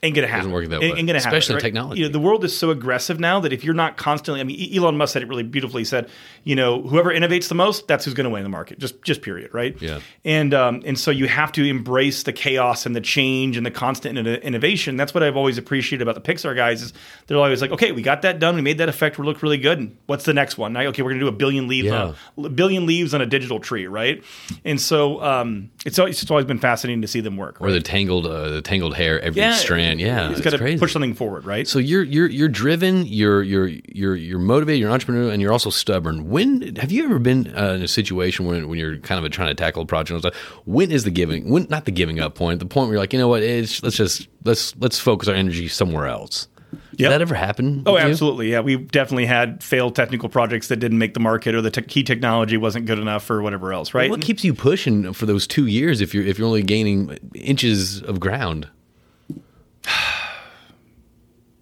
Ain't gonna happen. work that Ain't- way. Ain't gonna happen, Especially right? technology. You know, the world is so aggressive now that if you're not constantly, I mean, Elon Musk said it really beautifully. He said, you know, whoever innovates the most, that's who's going to win the market. Just, just period, right? Yeah. And um, and so you have to embrace the chaos and the change and the constant inno- innovation. That's what I've always appreciated about the Pixar guys is they're always like, okay, we got that done, we made that effect, we look really good. And what's the next one? Now, okay, we're going to do a billion leaves, Yeah. on a, billion leaves on a digital tree, right? And so um, it's always, it's always been fascinating to see them work. Or the tangled, uh, the tangled hair, every Yeah, strand. Yeah, it's got to crazy. push something forward, right? So you're you're you're driven, you're you're you're you're motivated, you're an entrepreneur, and you're also stubborn. When have you ever been uh, in a situation when when you're kind of trying to tackle a project? and stuff? When is the giving? When not the giving up point? The point where you're like, you know what? It's, let's just let's let's focus our energy somewhere else. Did that ever happen? Oh, with you? absolutely. Yeah, we definitely had failed technical projects that didn't make the market, or the te- key technology wasn't good enough, or whatever else. Right? What keeps you pushing for those two years if you're if you're only gaining inches of ground? *sighs*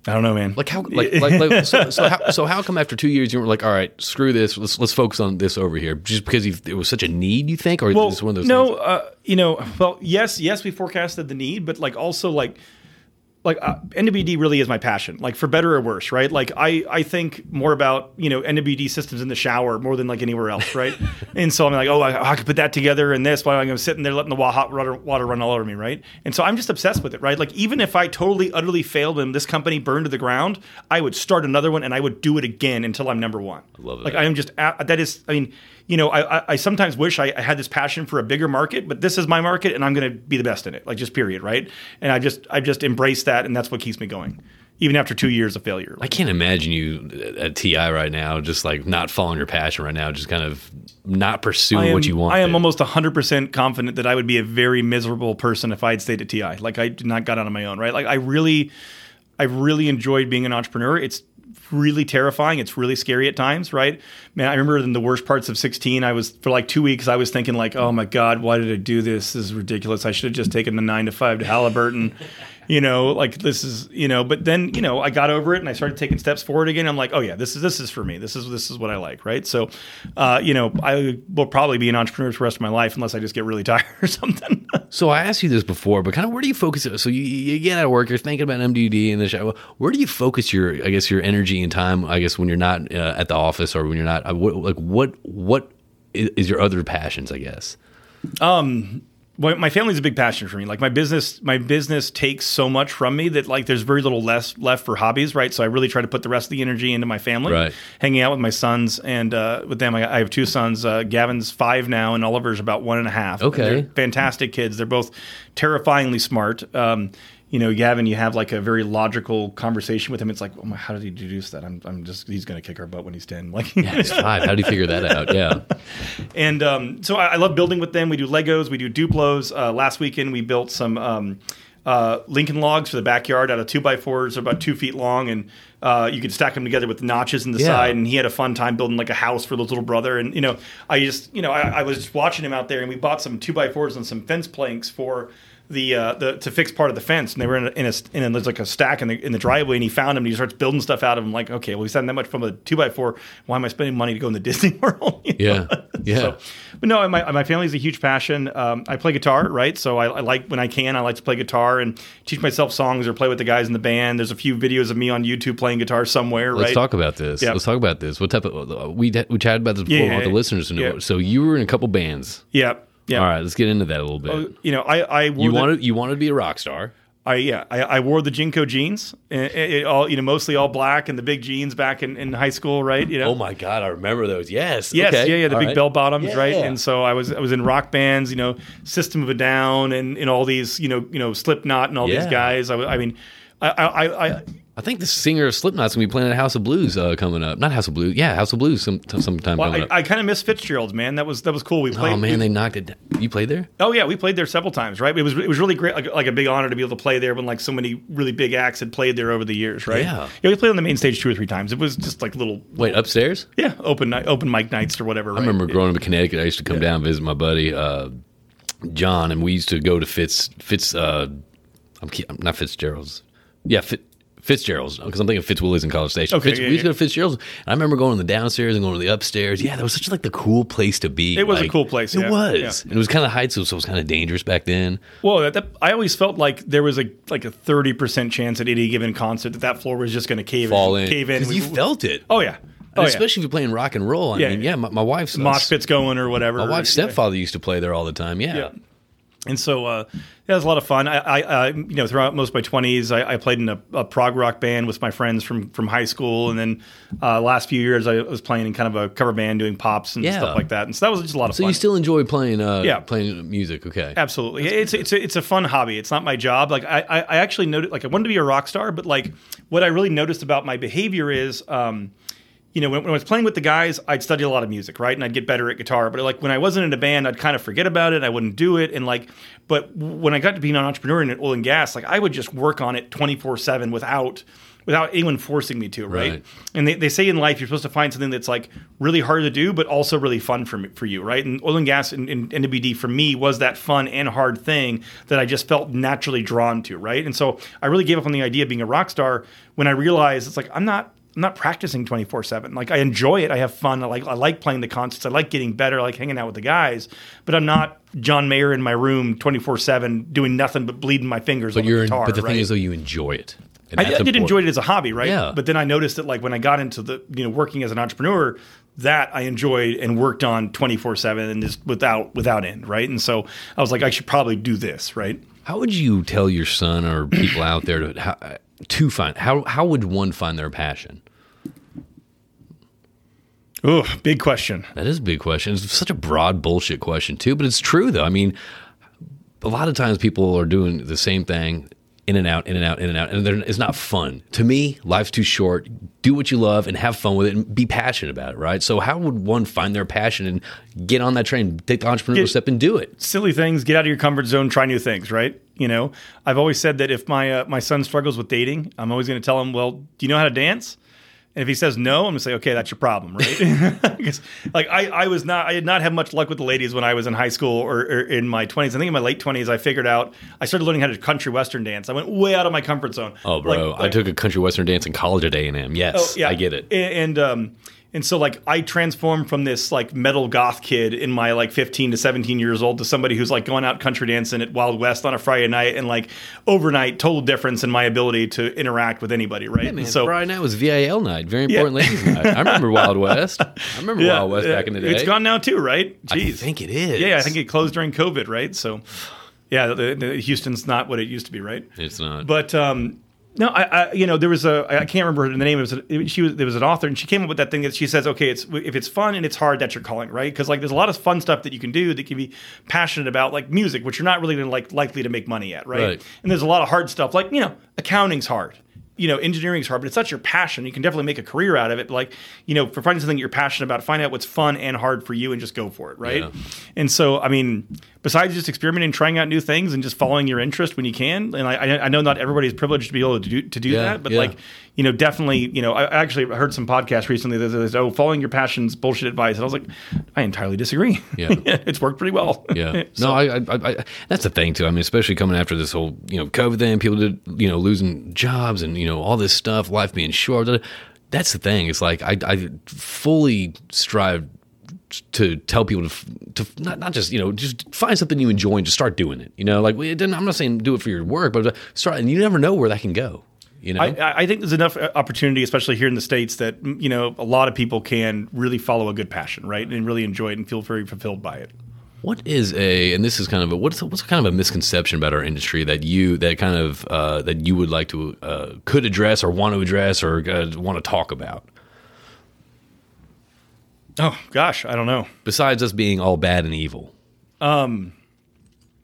I don't know, man. Like how like like, like so, so how so how come after two years you were like all right screw this. Let's let's focus on this over here. Just because you, it was such a need you think? Or well, is this one of those no, uh, you know, well, yes, yes, we forecasted the need, but like also like like uh, MWD really is my passion, like for better or worse, right? Like I I think more about you know MWD systems in the shower more than like anywhere else, right? *laughs* and so I'm like, oh, I, I could put that together and this while I'm sitting there letting the hot water, water run all over me, right? And so I'm just obsessed with it, right? Like even if I totally utterly failed and this company burned to the ground, I would start another one and I would do it again until I'm number one. I love it. Like. I am just at, that is I mean. You know, I, I- I sometimes wish I, I had this passion for a bigger market, but this is my market, and I'm going to be the best in it. Like just period, right? And I just I just embrace that, and that's what keeps me going, even after two years of failure. I can't imagine you at TI right now just like not following your passion right now just kind of not pursuing am, what you want I am almost 100% confident that I would be a very miserable person if I had stayed at TI. Like I did not got out on my own, right? Like I really, I really enjoyed being an entrepreneur. It's really terrifying. It's really scary at times, right? Man, I remember in the worst parts of 16, I was for like two weeks, I was thinking like, oh my God, why did I do this? This is ridiculous. I should have just taken the nine to five to Halliburton. You know, like this is, you know, but then, you know, I got over it and I started taking steps forward again. I'm like, oh yeah, this is this is for me. This is this is what I like, right? So, uh, you know, I will probably be an entrepreneur for the rest of my life unless I just get really *laughs* tired or something. so I asked you this before, but kind of where do you focus? So you, you get out of work, you're thinking about MWD and the show. Where do you focus your, I guess, your energy and time? I guess when you're not uh, at the office or when you're not, uh, what, like what what is, your other passions? I guess. Well, my family's a big passion for me. Like my business, my business takes so much from me that like there's very little less left for hobbies, right? So I really try to put the rest of the energy into my family, Right. Hanging out with my sons and uh, with them. I, I have two sons. Uh, Gavin's five now, and Oliver's about one and a half. Okay. They're fantastic kids. They're both terrifyingly smart. Um, you know, Gavin, you have like a very logical conversation with him. It's like, oh my, how did he deduce that? I'm, I'm just, he's going to kick our butt when he's 10. Like, Yeah, it's *laughs* five. How do you figure that out? Yeah. *laughs* and um, so I, I love building with them. We do Legos, we do Duplos. Uh, last weekend we built some um, uh, Lincoln logs for the backyard out of two by fours, about two feet long, and uh, you could stack them together with notches in the Yeah. side. And he had a fun time building like a house for his little brother. And you know, I just you know I, I was just watching him out there, and we bought some two by fours and some fence planks for. The, uh, the to fix part of the fence, and they were in a, in a, in a there's like a stack in the in the driveway, and he found him, and he starts building stuff out of them. Like, okay, well, he's having that much from a two by four. Why am I spending money to go in the *laughs* Disney World? You know? *laughs* Yeah. Yeah. So, but no, my, my family's a huge passion. Um, I play guitar, right? So I, I like when I can, I like to play guitar and teach myself songs or play with the guys in the band. There's a few videos of me on YouTube playing guitar somewhere, Let's right? talk about this. Yeah. Let's talk about this. What type of we we chatted about this before. Yeah, want the listeners to know. yeah. So you were in a couple bands. yeah, yeah. All right, let's get into that a little oh, bit. You know, I I wore you the, wanted you wanted to be a rock star. I yeah I, I wore the JNCO jeans, it, it all you know mostly all black and the big jeans back in, in high school, right? You know. Oh my god, I remember those. Yes. Yes, Okay. yeah, yeah, the All big right. bell bottoms, Yeah. right? And so I was I was in rock bands, you know, System of a Down, and, and all these, you know, you know, Slipknot and all Yeah. these guys. I, I mean, I, I, I, I think the singer of Slipknot's gonna be playing at House of Blues uh, coming up. Not House of Blues. Yeah, House of Blues some sometime well, coming I, up. I kind of miss Fitzgerald's, man. That was that was cool. We played. oh man, they knocked it. down. You played there? oh yeah, we played there several times, right? It was it was really great, like, like a big honor to be able to play there when like so many really big acts had played there over the years, right? Yeah. yeah. We played on the main stage two or three times. It was just like little, Wait, upstairs? yeah, open night, open mic nights or whatever. I remember growing up in Connecticut. I used to come down and visit my buddy uh, John, and we used to go to Fitz Fitz. Uh, I'm, I'm not Fitzgerald's. Yeah, Fit, Fitzgerald's because I'm thinking Fitzwillies in College Station. Okay, Fitz, yeah, we used to go to Fitzgerald's. And I remember going to the downstairs and going to the upstairs. Yeah, that was such like the cool place to be. It was a cool place, It yeah, was, yeah. and it was kind of heights, so so it was kind of dangerous back then. Well, that, that, I always felt like there was a like a thirty percent chance at any given concert that that floor was just going to cave Fall in, cave in. 'Cause you felt it. oh yeah, oh yeah. especially if you're playing rock and roll. I Yeah. mean, yeah, my, my wife's mosh pits going or whatever. My wife's stepfather used to play there all the time. Yeah. Yeah. And so uh, that was a lot of fun. I, I, I you know, throughout most of my twenties, I, I played in a, a prog rock band with my friends from from high school, and then uh, last few years I was playing in kind of a cover band doing pops and Yeah. stuff like that. And so that was just a lot of So fun. So you still enjoy playing? Uh, Yeah. playing music. Okay. Absolutely, it's it's a, it's a fun hobby. It's not my job. Like I, I I actually noticed, like I wanted to be a rock star, but like what I really noticed about my behavior is, um, you know, when, when I was playing with the guys, I'd study a lot of music, right, and I'd get better at guitar. But like when I wasn't in a band, I'd kind of forget about it. I wouldn't do it, and like, but when I got to being an entrepreneur in oil and gas, like I would just work on it twenty four seven without without anyone forcing me to, right? Right. And they, they say in life you're supposed to find something that's like really hard to do, but also really fun for me, for you, right? And oil and gas and, and MWD for me was that fun and hard thing that I just felt naturally drawn to, right? And so I really gave up on the idea of being a rock star when I realized it's like I'm not I'm not practicing 24 7. Like I enjoy it. I have fun. I like, I like playing the concerts. I like getting better. I like hanging out with the guys, but I'm not John Mayer in my room 24 seven doing nothing but bleeding my fingers But on you're guitar. but the right? thing is, though, you enjoy it. I, I did enjoy it as a hobby, right? Yeah. But then I noticed that like when I got into the, you know, working as an entrepreneur, that I enjoyed and worked on 24 seven and just without, without end. Right. And so I was like, I should probably do this. Right. How would you tell your son or people out there to how, to find how how would one find their passion? Oh, big question. That is a big question. It's such a broad bullshit question too, but it's true though. I mean, a lot of times people are doing the same thing in and out, in and out, in and out, and it's not fun. To me, life's too short. Do what you love and have fun with it, and be passionate about it. Right. So, how would one find their passion and get on that train, take the entrepreneurial Get- step, and do it? silly things, get out of your comfort zone, try new things, right? You know, I've always said that if my uh, my son struggles with dating, I'm always going to tell him, "Well, do you know how to dance?" And if he says no, I'm going to say, "Okay, that's your problem, right?" *laughs* because like I, I was not I did not have much luck with the ladies when I was in high school or, or in my 20s. I think in my late 20s I figured out I started learning how to country western dance. I went way out of my comfort zone. Oh, bro, Like- I took a country western dance in college at A and M. Yes, Oh, yeah. I get it. And, and um and so like I transformed from this like metal goth kid in my like 15 to 17 years old to somebody who's like going out country dancing at Wild West on a Friday night and like overnight total difference in my ability to interact with anybody, right? Man, so Friday night was VIL night, very important ladies night. I remember *laughs* Wild West. I remember yeah, Wild West back in the day. It's gone now too, right? Jeez. I think it is. yeah, I think it closed during COVID, right? So yeah, the, the, Houston's not what it used to be, right? it's not. But um, no, I, I you know there was a I can't remember the name. It was a, she was there was an author and she came up with that thing that she says, okay, it's if it's fun and it's hard, that's your calling, right? Because like there's a lot of fun stuff that you can do that can be passionate about, like music, which you're not really gonna like likely to make money at, right? Right. And there's a lot of hard stuff, like you know accounting's hard. You know, engineering's hard, but it's not your passion. You can definitely make a career out of it. But like, you know, for finding something you're passionate about, find out what's fun and hard for you, and just go for it, right? Yeah. And so, I mean, besides just experimenting, trying out new things, and just following your interest when you can, and I, I- know not everybody's privileged to be able to do to do Yeah, that, but yeah. like, you know, definitely, you know, I actually heard some podcasts recently that says, "Oh, following your passions, bullshit advice," and I was like, I entirely disagree. Yeah. *laughs* it's worked pretty well. Yeah. *laughs* So- no, I, I, I, that's the thing too. I mean, especially coming after this whole, you know, COVID thing, people did, you know, losing jobs and, you know, all this stuff, life being short. That's the thing. It's like, I, I fully strive to tell people to, to not, not just, you know, just find something you enjoy and just start doing it. You know, like, I'm not saying do it for your work, but start, and you never know where that can go. You know? I, I think there's enough uh, opportunity, especially here in the states, that you know a lot of people can really follow a good passion, right, and really enjoy it and feel very fulfilled by it. What is a and this is kind of a what's what's kind of a misconception about our industry that you that kind of uh, that you would like to uh, could address or want to address or uh, want to talk about Oh gosh, I don't know. besides us being all bad and evil? Um,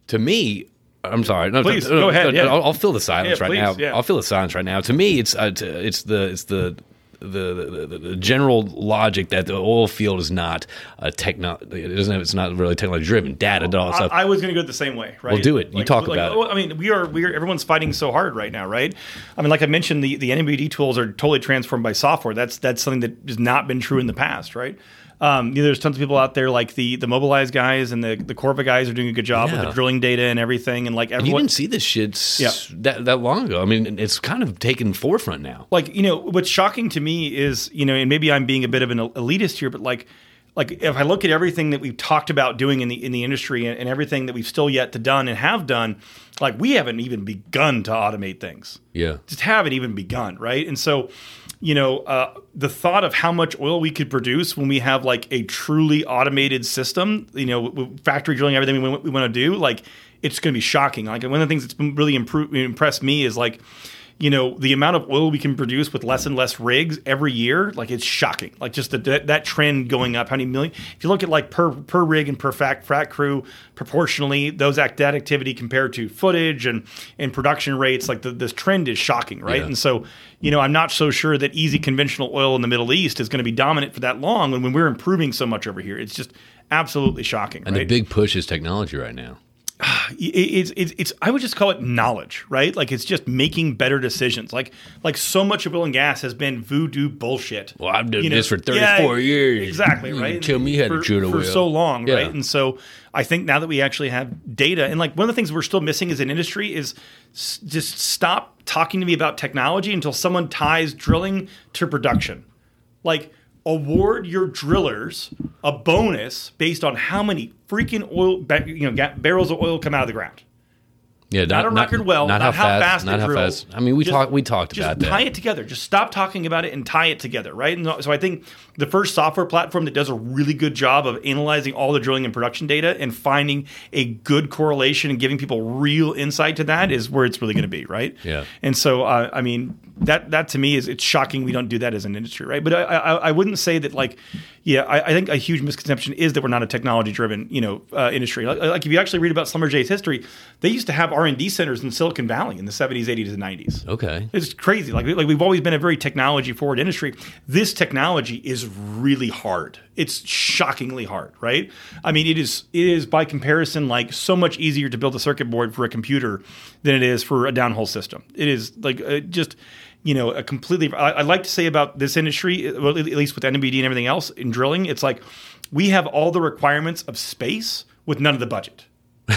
to me, I'm sorry. No, Please, no, no, go ahead, no, yeah. I'll, I'll fill the silence Yeah, right please, now. yeah. I'll fill the silence right now. To me, it's uh, t- it's the it's the the, the, the, general logic that the oil field is not a techno. It doesn't. Have, it's not really technology driven. Data, all that I, stuff. I was going to go the same way, right? Well, do it. You talk about it. I mean, we are we are everyone's fighting so hard right now, right? I mean, like I mentioned, the the MWD tools are totally transformed by software. That's that's something that has not been true in the past, right? Um, you know, there's tons of people out there like the the Mobilize guys and the the Corva guys are doing a good job with the drilling data and everything, and like you everyone. didn't see this shit Yeah. that that long ago. I mean, it's kind of taken forefront now. like you know what's shocking to me is you know and maybe i'm being a bit of an elitist here but like like if i look at everything that we've talked about doing in the in the industry and, and everything that we've still yet to done and have done like we haven't even begun to automate things Yeah. just haven't even begun, right? And so, you know, uh, the thought of how much oil we could produce when we have like a truly automated system, you know, factory drilling everything we, we want to do, like it's going to be shocking. Like one of the things that's been really improved, impressed me is like, you know, the amount of oil we can produce with less and less rigs every year, like it's shocking. Like just the, that, that trend going up. How many million? If you look at like per per rig and per frac frac crew proportionally, those act that activity compared to footage and and production rates, like the, this trend is shocking, right? Yeah. And so, you know, I'm not so sure that easy conventional oil in the Middle East is going to be dominant for that long. When when we're improving so much over here, it's just absolutely shocking, And right? the big push is technology right now. *sighs* it's, it's it's I would just call it knowledge, right? Like it's just making better decisions. Like like so much of oil and gas has been voodoo bullshit. Well, I've done You know, this for yeah, 34 years. Exactly, right. tell me how to drill a for so long, Yeah. right? And so I think now that we actually have data, and like one of the things we're still missing as an industry is s- just stop talking to me about technology until someone ties drilling to production. Like award your drillers a bonus based on how many freaking oil, ba- you know, barrels of oil come out of the ground. Yeah, not, Not a record well, not, how, fast, not it how drills. fast. I mean, we Just- talked we talked just about that. tie it together. Just stop talking about it and tie it together, right? And so I think the first software platform that does a really good job of analyzing all the drilling and production data and finding a good correlation and giving people real insight to that is where it's really going to be, right? Yeah. And so, uh, I mean, that that to me is it's shocking we don't do that as an industry, right? But I, I, I wouldn't say that like, yeah, I, I think a huge misconception is that we're not a technology driven, you know, uh, industry. Like, like if you actually read about Schlumberger's history, they used to have R and D centers in Silicon Valley in the seventies, eighties, and nineties. okay. It's crazy. Like, like we've always been a very technology forward industry. This technology is really hard. It's shockingly hard, right? I mean, it is it is by comparison like so much easier to build a circuit board for a computer than it is for a downhole system. It is like uh, just you know a completely. I, I like to say about this industry, well, at least with MWD and everything else in drilling, it's like we have all the requirements of space with none of the budget *laughs*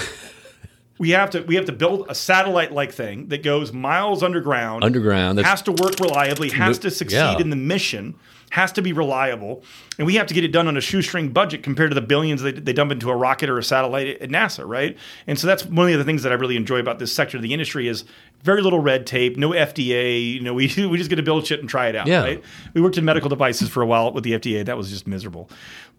we have to we have to build a satellite like thing that goes miles underground Underground, has to work reliably has to succeed Yeah. in the mission has to be reliable and we have to get it done on a shoestring budget compared to the billions they, they dump into a rocket or a satellite at nasa right and so that's one of the things that i really enjoy about this sector of the industry is very little red tape no fda you know we, *laughs* we just get to build shit and try it out Yeah. right we worked in medical devices for a while with the fda that was just miserable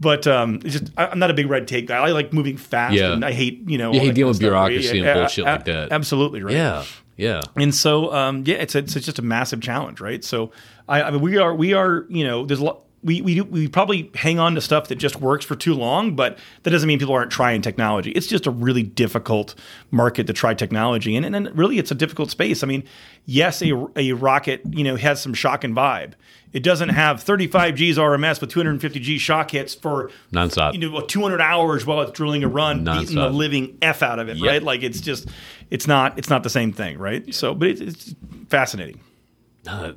but um, it's just I- i'm not a big red tape guy i like moving fast Yeah. and i hate you know You hate dealing with bureaucracy and bullshit a- like that. absolutely right Yeah. Yeah. and so, um, yeah, it's, it's it's just a massive challenge, right? So, I, I mean, we are we are you know, there's a lot. We, we, do, we probably hang on to stuff that just works for too long, but that doesn't mean people aren't trying technology. It's just a really difficult market to try technology in, and then really it's a difficult space. I mean, yes, a, a rocket you know has some shock and vibe. It doesn't have 35 G's RMS with 250 G shock hits for Nonstop. You know, 200 hours while it's drilling a run, beating the living f out of it, Yep. right? Like it's just, it's not, it's not the same thing, right? So, but it's, it's fascinating. Uh,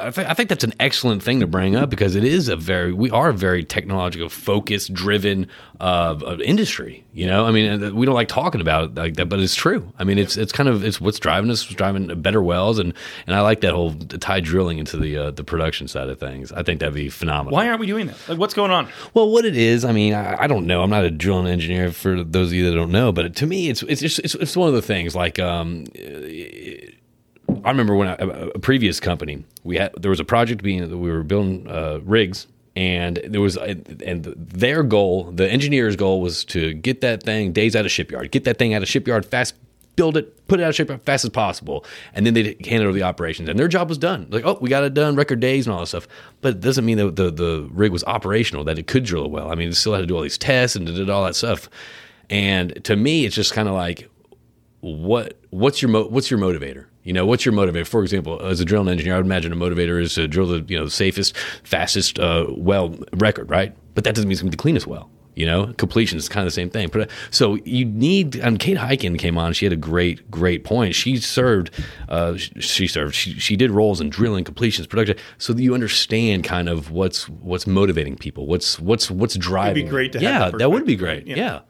I, th- I think that's an excellent thing to bring up because it is a very we are a very technological focused driven uh, uh, industry you know i mean uh, we don't like talking about it like that but it's true i mean it's it's kind of it's what's driving us driving better wells and and i like that whole tie drilling into the uh, the production side of things i think that'd be phenomenal Why aren't we doing that? Like, what's going on? well, what it is, I mean, I, I don't know. I'm not a drilling engineer for those of you that don't know, but to me, it's it's just, it's, it's one of the things. Like, um, I remember when I, a, previous company we had there was a project being that we were building uh, rigs. And there was, and their goal, the engineer's goal was to get that thing days out of shipyard, get that thing out of shipyard fast, build it, put it out of shipyard fast as possible, and then they hand it over the operations, and their job was done. Like, oh, we got it done, record days and all that stuff. But it doesn't mean that the the rig was operational, that it could drill well. I mean, it still had to do all these tests and did all that stuff. And to me, it's just kind of like, what what's your mo- what's your motivator? You know, what's your motivator? For example, as a drilling engineer, I would imagine a motivator is to drill the you know the safest, fastest uh, well record, right? But that doesn't mean it's going to be the cleanest well. You know, completion is kind of the same thing. But so you need. And Kate Hyken came on. She had a great, great point. She served. Uh, she served. She, she did roles in drilling, completions, production, so that you understand kind of what's what's motivating people. What's what's what's driving. It'd be great to have yeah, that that would be great. right? yeah.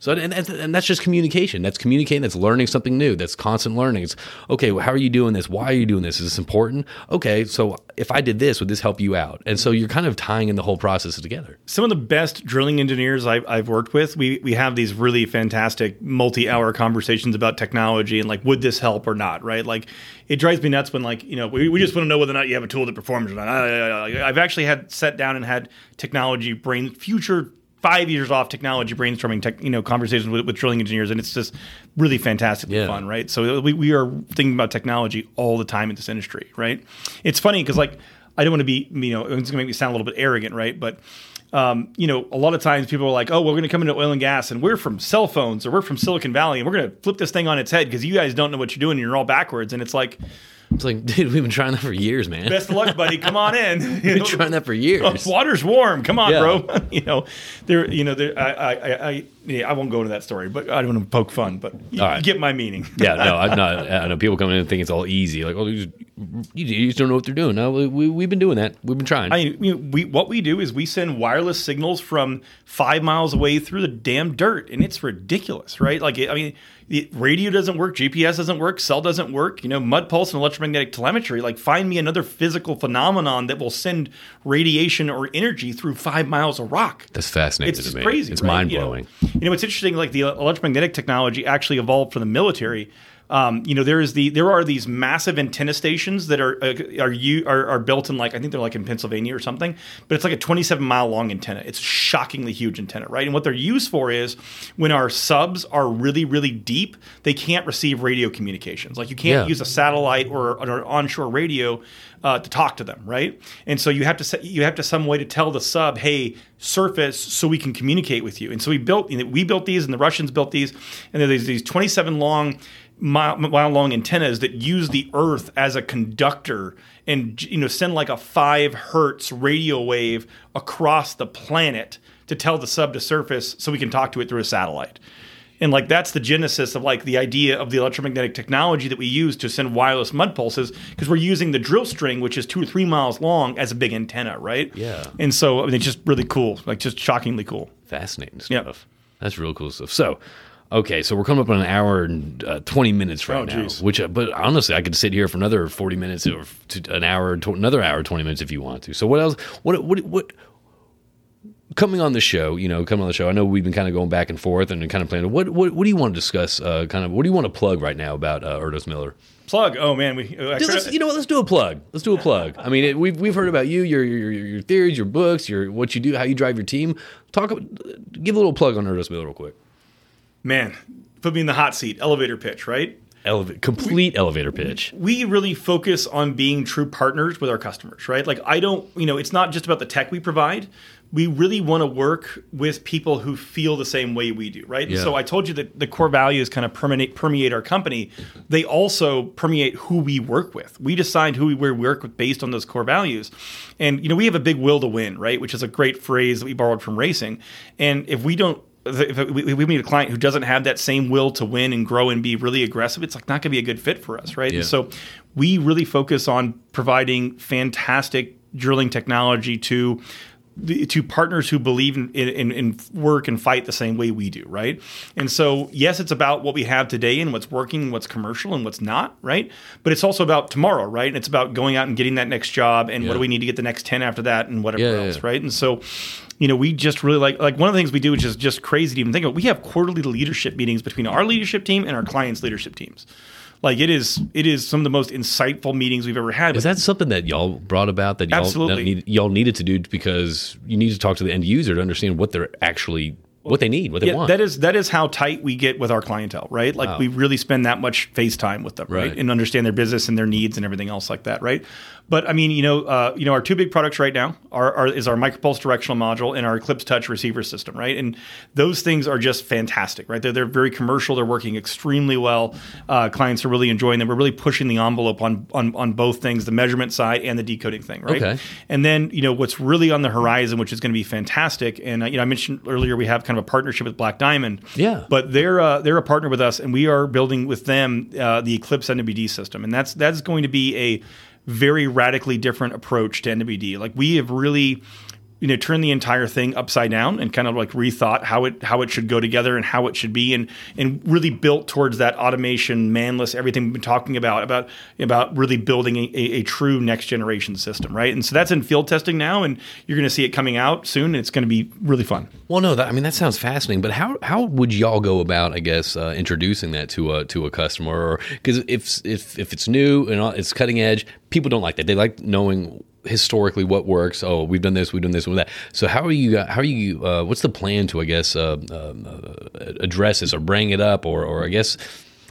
So and, and, that's just communication. That's communicating. That's learning something new. That's constant learning. It's okay. Well, how are you doing this? Why are you doing this? Is this important? Okay. So if I did this, would this help you out? And so you're kind of tying in the whole process together. some of the best drilling engineers I've, I've worked with, we, we have these really fantastic multi hour conversations about technology and like, would this help or not, right? Like, it drives me nuts when, like, you know, we, we just want to know whether or not you have a tool that performs or not. I, I've actually had sat down and had technology brain, future five years off technology brainstorming, tech, you know, conversations with, with drilling engineers, and it's just really fantastically Yeah. fun, right? So we, we are thinking about technology all the time in this industry, right? It's funny because like I don't want to be, you know, it's gonna make me sound a little bit arrogant, right? But um, you know, a lot of times people are like, "Oh, we're going to come into oil and gas, and we're from cell phones, or we're from Silicon Valley, and we're going to flip this thing on its head because you guys don't know what you're doing, and you're all backwards." And it's like, It's like, *laughs* dude, we've been trying that for years, man. Best of luck, buddy. Come on in. *laughs* we've been trying that for years. Oh, water's warm. Come on, Yeah. bro. *laughs* you know, there. You know, there. I, I, I, I, yeah, I won't go into that story, but I don't want to poke fun. But you, right. get my meaning. yeah, no, I'm not. I know people come in and think it's all easy. Like, oh, you just, you just don't know what they're doing. No, we, we, we've been doing that. We've been trying. I mean, we, we what we do is we send wireless signals from five miles away through the damn dirt, and it's ridiculous, right? Like, I mean, the radio doesn't work, GPS doesn't work, cell doesn't work. You know, mud pulse and electromagnetic telemetry. Like, find me another physical phenomenon that will send radiation or energy through five miles of rock. That's fascinating It's to me. crazy. It's right? mind You know- blowing. You know, it's interesting. Like the electromagnetic technology actually evolved from the military. Um, you know, there is the there are these massive antenna stations that are uh, are you are, are built in like I think they're like in Pennsylvania or something, but it's like a 27 mile long antenna. It's a shockingly huge antenna, right? And what they're used for is when our subs are really really deep, they can't receive radio communications. Like you can't Yeah. use a satellite or, or an onshore radio uh, to talk to them, right? And so you have to set, you have to some way to tell the sub, hey, surface, so we can communicate with you. And so we built you know, we built these, and the Russians built these, and there's these 27 long mile, mile long antennas that use the Earth as a conductor and you know send like a five hertz radio wave across the planet to tell the sub to surface, so we can talk to it through a satellite. And like that's the genesis of like the idea of the electromagnetic technology that we use to send wireless mud pulses because we're using the drill string, which is two or three miles long, as a big antenna, right? Yeah. And so I mean, it's just really cool, like just shockingly cool. Fascinating Yeah. stuff. That's real cool stuff. So, okay, so we're coming up on an hour and uh, 20 minutes right Oh, now. geez. Which, uh, but honestly, I could sit here for another 40 minutes or to an hour, tw- another hour, 20 minutes if you want to. So, what else? What, what, what, coming on the show, you know, coming on the show, I know we've been kind of going back and forth and kind of planning. What, what, what do you want to discuss? Uh, kind of, what do you want to plug right now about uh, Erdos Miller? Plug. Oh man, we. Dude, you know what? Let's do a plug. Let's do a plug. I mean, it, we've we've heard about you, your, your your your theories, your books, your what you do, how you drive your team. Talk, give a little plug on Erdos Miller real quick. Man, put me in the hot seat. Elevator pitch, right? Eleva- complete elevator pitch. we really focus on being true partners with our customers, right? Like I don't, you know, it's not just about the tech we provide. We really want to work with people who feel the same way we do, right? Yeah. So I told you that the core values kind of permeate permeate our company. They also permeate who we work with. We decide who we work with based on those core values. And you know, we have a big will to win, right? Which is a great phrase that we borrowed from racing. And if we don't if we, we meet a client who doesn't have that same will to win and grow and be really aggressive, it's like not going to be a good fit for us, right? Yeah. And so we really focus on providing fantastic drilling technology to to partners who believe in, in, in work and fight the same way we do, right? And so, yes, it's about what we have today and what's working, what's commercial, and what's not, right? But it's also about tomorrow, right? And it's about going out and getting that next job, and Yeah. what do we need to get the next ten after that, and whatever yeah, else, yeah. right? And so, you know, we just really like like one of the things we do, which is just crazy to even think of. We have quarterly leadership meetings between our leadership team and our clients' leadership teams. Like it is, it is some of the most insightful meetings we've ever had. Is that something that y'all brought about that y'all, Absolutely. that need, y'all needed to do because you need to talk to the end user to understand what they're actually what they need, what they Yeah, want. that is that is how tight we get with our clientele, right? Like Wow. we really spend that much face time with them, right? Right. And understand their business and their needs and everything else like that, right? But I mean, you know, uh, you know, our two big products right now are, are is our micropulse directional module and our Eclipse Touch receiver system, right? And those things are just fantastic, right? They're they're very commercial. They're working extremely well. Uh, clients are really enjoying them. We're really pushing the envelope on on on both things, the measurement side and the decoding thing, right? Okay. And then, you know, what's really on the horizon, which is going to be fantastic. And, uh, you know, I mentioned earlier we have kind of a partnership with Black Diamond. Yeah. But they're uh, they're a partner with us, and we are building with them uh, the Eclipse MWD system, and that's that's going to be a very radically different approach to MWD. Like we have really. You know, turned the entire thing upside down and kind of like rethought how it how it should go together and how it should be, and and really built towards that automation, manless, everything we've been talking about about about really building a, a, a true next generation system, right? And so that's in field testing now, and you're going to see it coming out soon, and it's going to be really fun. Well, no, that, I mean that sounds fascinating. But how how would y'all go about, I guess, uh, introducing that to a to a customer? Or because if if if it's new and it's cutting edge, people don't like that. They like knowing historically what works. Oh, we've done this, we've done this, we've done that. So how are you? How are you? Uh, what's the plan to, I guess, uh, um, uh, address this or bring it up, or or I guess.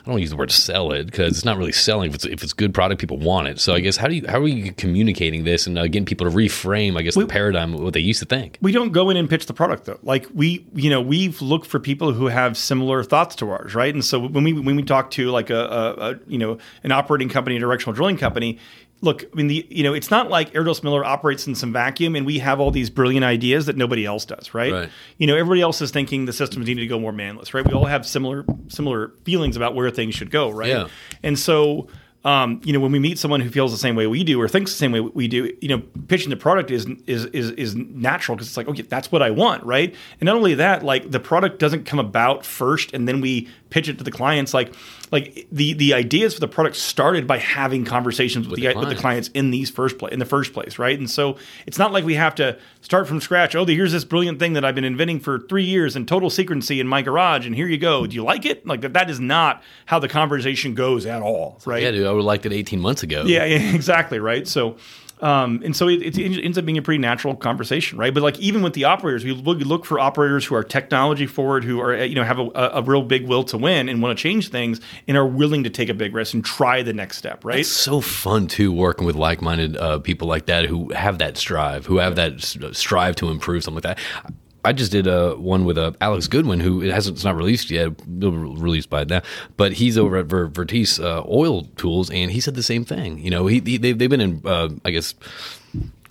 I don't use the word sell it because it's not really selling. If it's if it's good product, people want it. So I guess how do you how are you communicating this and uh, getting people to reframe? I guess the paradigm of what they used to think. We don't go in and pitch the product though. Like we, you know, we've looked for people who have similar thoughts to ours, right? And so when we when we talk to like a, a, a you know an operating company, a directional drilling company, look, I mean, the you know, it's not like Erdos Miller operates in some vacuum and we have all these brilliant ideas that nobody else does, right? Right. You know, everybody else is thinking the systems need to go more manless, right? We all have similar similar feelings about where things should go, right? Yeah. And so. Um, you know, when we meet someone who feels the same way we do or thinks the same way we do, you know, pitching the product is is is, is natural because it's like, okay, that's what I want, right? And not only that, like the product doesn't come about first and then we pitch it to the clients. Like, like the the ideas for the product started by having conversations with, With the, the with the clients. in these first place in the first place, right? And so it's not like we have to start from scratch. Oh, here's this brilliant thing that I've been inventing for three years in total secrecy in my garage, and here you go. Do you like it? Like that? That is not how the conversation goes at all, right? Yeah, dude, I would have liked it 18 months ago. Yeah, yeah, *laughs* exactly, right? So, um, and so it, it ends up being a pretty natural conversation, right? But like even with the operators, we look, for operators who are technology forward, who are you know have a, a real big will to win and want to change things, and are willing to take a big risk and try the next step, right? It's so fun too working with like-minded uh, people like that who have that strive, who have that strive to improve something like that. I just did uh, one with uh, Alex Goodwin, who it hasn't it's not released yet. It'll be released by now, but he's over at Ver- Vertice uh, Oil Tools, and he said the same thing. You know, he, he they've, they've been in, uh, I guess,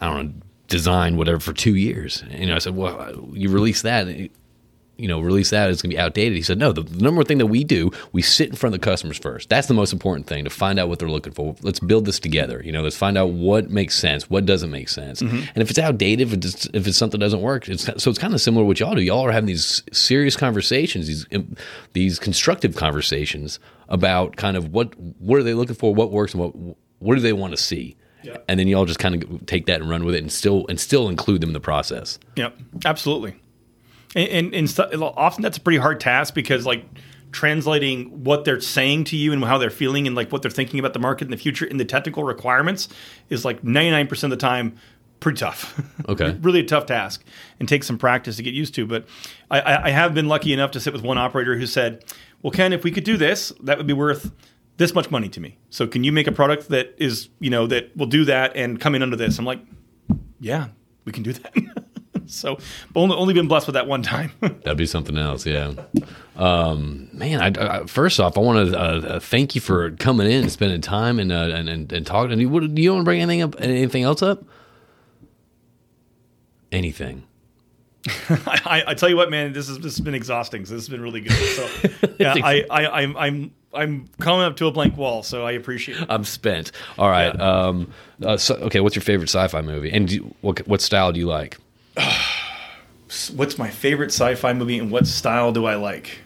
I don't know, design whatever for two years. And, you know, I said, well, you release that. You know, release that, it's going to be outdated. He said, no, the, the number one thing that we do, we sit in front of the customers first. That's the most important thing to find out what they're looking for. Let's build this together. You know, let's find out what makes sense, what doesn't make sense. Mm-hmm. And if it's outdated, if it's, if it's something that doesn't work, it's, so it's kind of similar to what y'all do. Y'all are having these serious conversations, these, these constructive conversations about kind of what, what are they looking for, what works, and what, what do they want to see. Yeah. And then y'all just kind of take that and run with it and still, and still include them in the process. Yep, absolutely. And, and, and often that's a pretty hard task because like translating what they're saying to you and how they're feeling and like what they're thinking about the market in the future in the technical requirements is like 99% of the time pretty tough. *laughs* Okay. really a tough task and takes some practice to get used to. But I, I, I have been lucky enough to sit with one operator who said, well, Ken, if we could do this, that would be worth this much money to me. So can you make a product that is, you know, that will do that and come in under this? I'm like, yeah, we can do that. *laughs* so but only, only been blessed with that one time. *laughs* That'd be something else, yeah. Um, man, I, I, first off, I want to uh, uh, thank you for coming in and spending time and uh, and, and and talking. And you, what, do you want to bring anything up? Anything else up? Anything? *laughs* I, I tell you what, man, this has, this has been exhausting. So this has been really good. So *laughs* yeah, I, I, I'm, I'm, I'm coming up to a blank wall. So I appreciate it. I'm spent. All right. Um, uh, so, okay, what's your favorite sci-fi movie? And do you, what what style do you like? *sighs* What's my favorite sci-fi movie and what style do I like?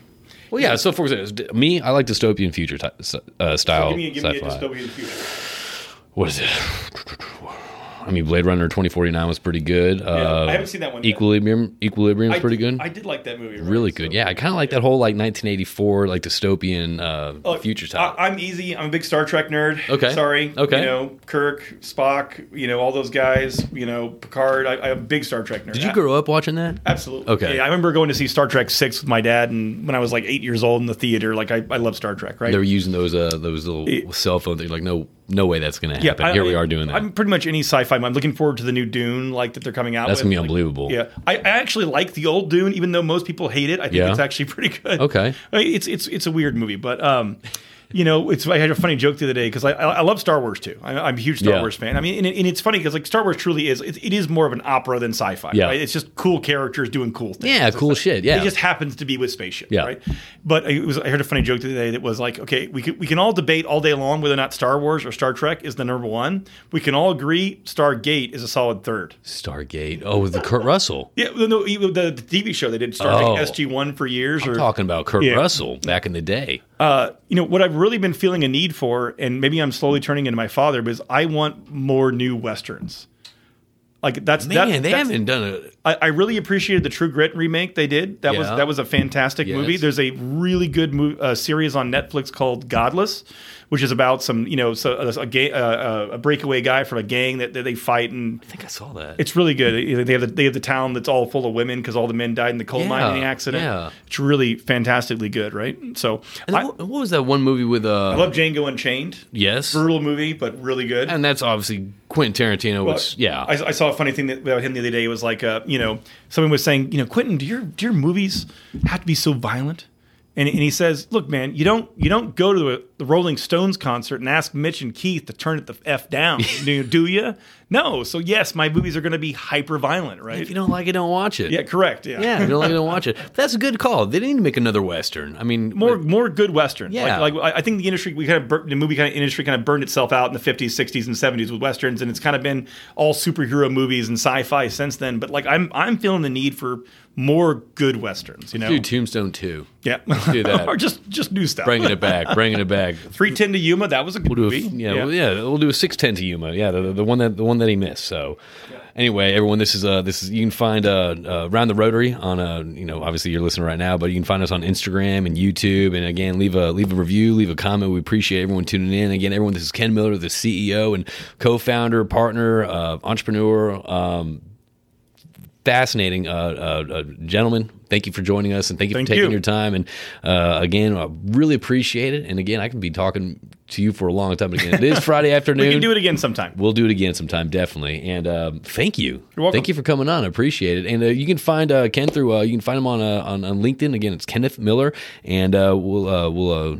Well, yeah. So for example, me, I like dystopian future ty- uh, style Give me, give me a sci-fi. dystopian future. what is it? *laughs* I mean, Blade Runner 2049 was pretty good. uh, I haven't seen that one yet. Equilibrium, Equilibrium I is pretty did- good. I did like that movie. right? really So- good. Yeah, I kind of like that whole like 1984 like dystopian uh, future style. I, I'm easy. I'm a big Star Trek nerd. Okay. Sorry. Okay. You know, Kirk, Spock, you know, all those guys, you know, Picard. I, I'm a big Star Trek nerd. Did you grow up watching that? Absolutely. Okay. Yeah, I remember going to see Star Trek Six with my dad, and when I was like eight years old in the theater, like I, I love Star Trek, right? They were using those uh, those little It- cell phones. They're like, no, no way that's going to yeah, happen. I- Here we are doing that. I'm pretty much any sci-fi. I'm looking forward to the new Dune, like that they're coming out. That's with. gonna be Like, unbelievable. Yeah, I, I actually like the old Dune, even though most people hate it. I think Yeah. it's actually *laughs* pretty good. Okay. I mean, it's it's it's a weird movie, but um, you know, it's I had a funny joke the other day because I, I I love Star Wars too. I, I'm a huge Star Yeah. Wars fan. I mean, and, and it's funny because like Star Wars truly is it, it is more of an opera than sci-fi. Yeah. right? it's just cool characters doing cool things. Yeah, cool like- shit, yeah. it just happens to be with spaceships. Yeah. right. But it was I heard a funny joke the other day that was like, okay, we can we can all debate all day long whether or not Star Wars or Star Trek is the number one. We can all agree Stargate is a solid third. Stargate. Oh, with the Kurt Russell. *laughs* Yeah, no, the, the TV show they did Star Oh. Trek SG One for years. or Talking about Kurt Yeah. Russell back in the day. Uh, you know what I've really been feeling a need for, and maybe I'm slowly turning into my father, because I want more new westerns. Like that's Man, that, they that's- haven't done it. I, I really appreciated the True Grit remake they did. That was that was a fantastic Yes. movie. There's a really good mo- uh, series on Netflix called Godless, which is about some you know so a, a, ga- uh, a breakaway guy from a gang that, that they fight and I think I saw that. it's really good. They have the, they have the town that's all full of women because all the men died in the coal Yeah, mining accident. yeah. It's really fantastically good, right? So And I, what, what was that one movie with? Uh, I love Django Unchained. yes, Brutal movie, but really good. and that's obviously Quentin Tarantino. Well, Which yeah, I, I saw a funny thing that, about him the other day. It was like, uh, you know, someone was saying, you know, Quentin, do your do your movies have to be so violent? And, and he says, look, man, you don't you don't go to the, the Rolling Stones concert and ask Mick and Keith to turn it the f down, do, *laughs* do you? No. So yes, my movies are going to be hyper violent, right? if you don't like it, don't watch it. yeah, correct. Yeah. Yeah, if you don't like it, don't watch it. *laughs* But that's a good call. They didn't need to make another western. I mean, more more good western. Yeah. like, like I think the industry we kind of bur- the movie kind of industry kind of burned itself out in the fifties, sixties, and seventies with westerns, and it's kind of been all superhero movies and sci-fi since then. But like I'm I'm feeling the need for more good westerns. You know, do Tombstone two, yeah, do that. *laughs* or just just new stuff. bringing it back, bringing it back. *laughs* Three ten to Yuma, that was a good We'll do a, movie. yeah, Well, yeah, we'll do a six ten to Yuma. Yeah, the, the one that the one that he missed. So, anyway, everyone, this is uh this is you can find uh, uh around the Rotary on uh you know obviously you're listening right now, but you can find us on Instagram and YouTube. And again, leave a leave a review, leave a comment. We appreciate everyone tuning in. Again, everyone, this is Ken Miller, the CEO and co-founder, partner, uh, entrepreneur. Um, fascinating uh, uh, uh, gentlemen. Thank you for joining us and thank you Thank for taking you. your time. And uh, again, I really appreciate it. And again, I can be talking to you for a long time. But again, it is *laughs* Friday afternoon. We can do it again sometime. We'll do it again sometime, definitely. And um, thank you. You're welcome. Thank you for coming on. I appreciate it. And uh, you can find uh, Ken through. Uh, you can find him on, uh, on on LinkedIn. Again, it's Kenneth Miller, and uh, we'll uh, we'll uh,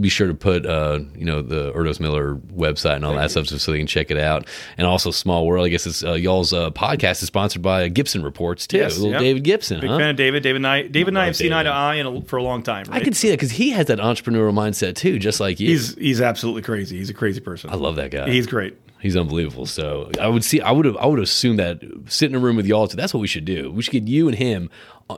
be sure to put uh, you know the Erdos Miller website and all that stuff so they can check it out. And also, Small World. I guess it's uh, y'all's uh, podcast is sponsored by Gibson Reports too. Yes, Little yeah. David Gibson, Big huh? fan of David. David and I, David and I have seen eye to eye a, for a long time. I can see that because he has that entrepreneurial mindset too, just like you. he's he's absolutely crazy. He's a crazy person. I love that guy. He's great. He's unbelievable. So I would see. I would have. I would assume that sit in a room with y'all too. That's what we should do. We should get you and him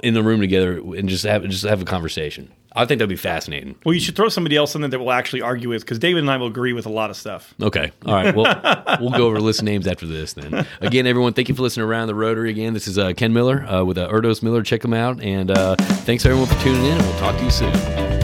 in the room together and just have just have a conversation. I think that'd be fascinating. Well, you should throw somebody else in there that we'll actually argue with because David and I will agree with a lot of stuff. Okay. All right. Well, *laughs* we'll go over list names after this then. Again, everyone, thank you for listening around the Rotary. Again, this is uh, Ken Miller uh, with uh, Erdos Miller. Check them out. And uh, thanks everyone for tuning in. and We'll talk to you soon.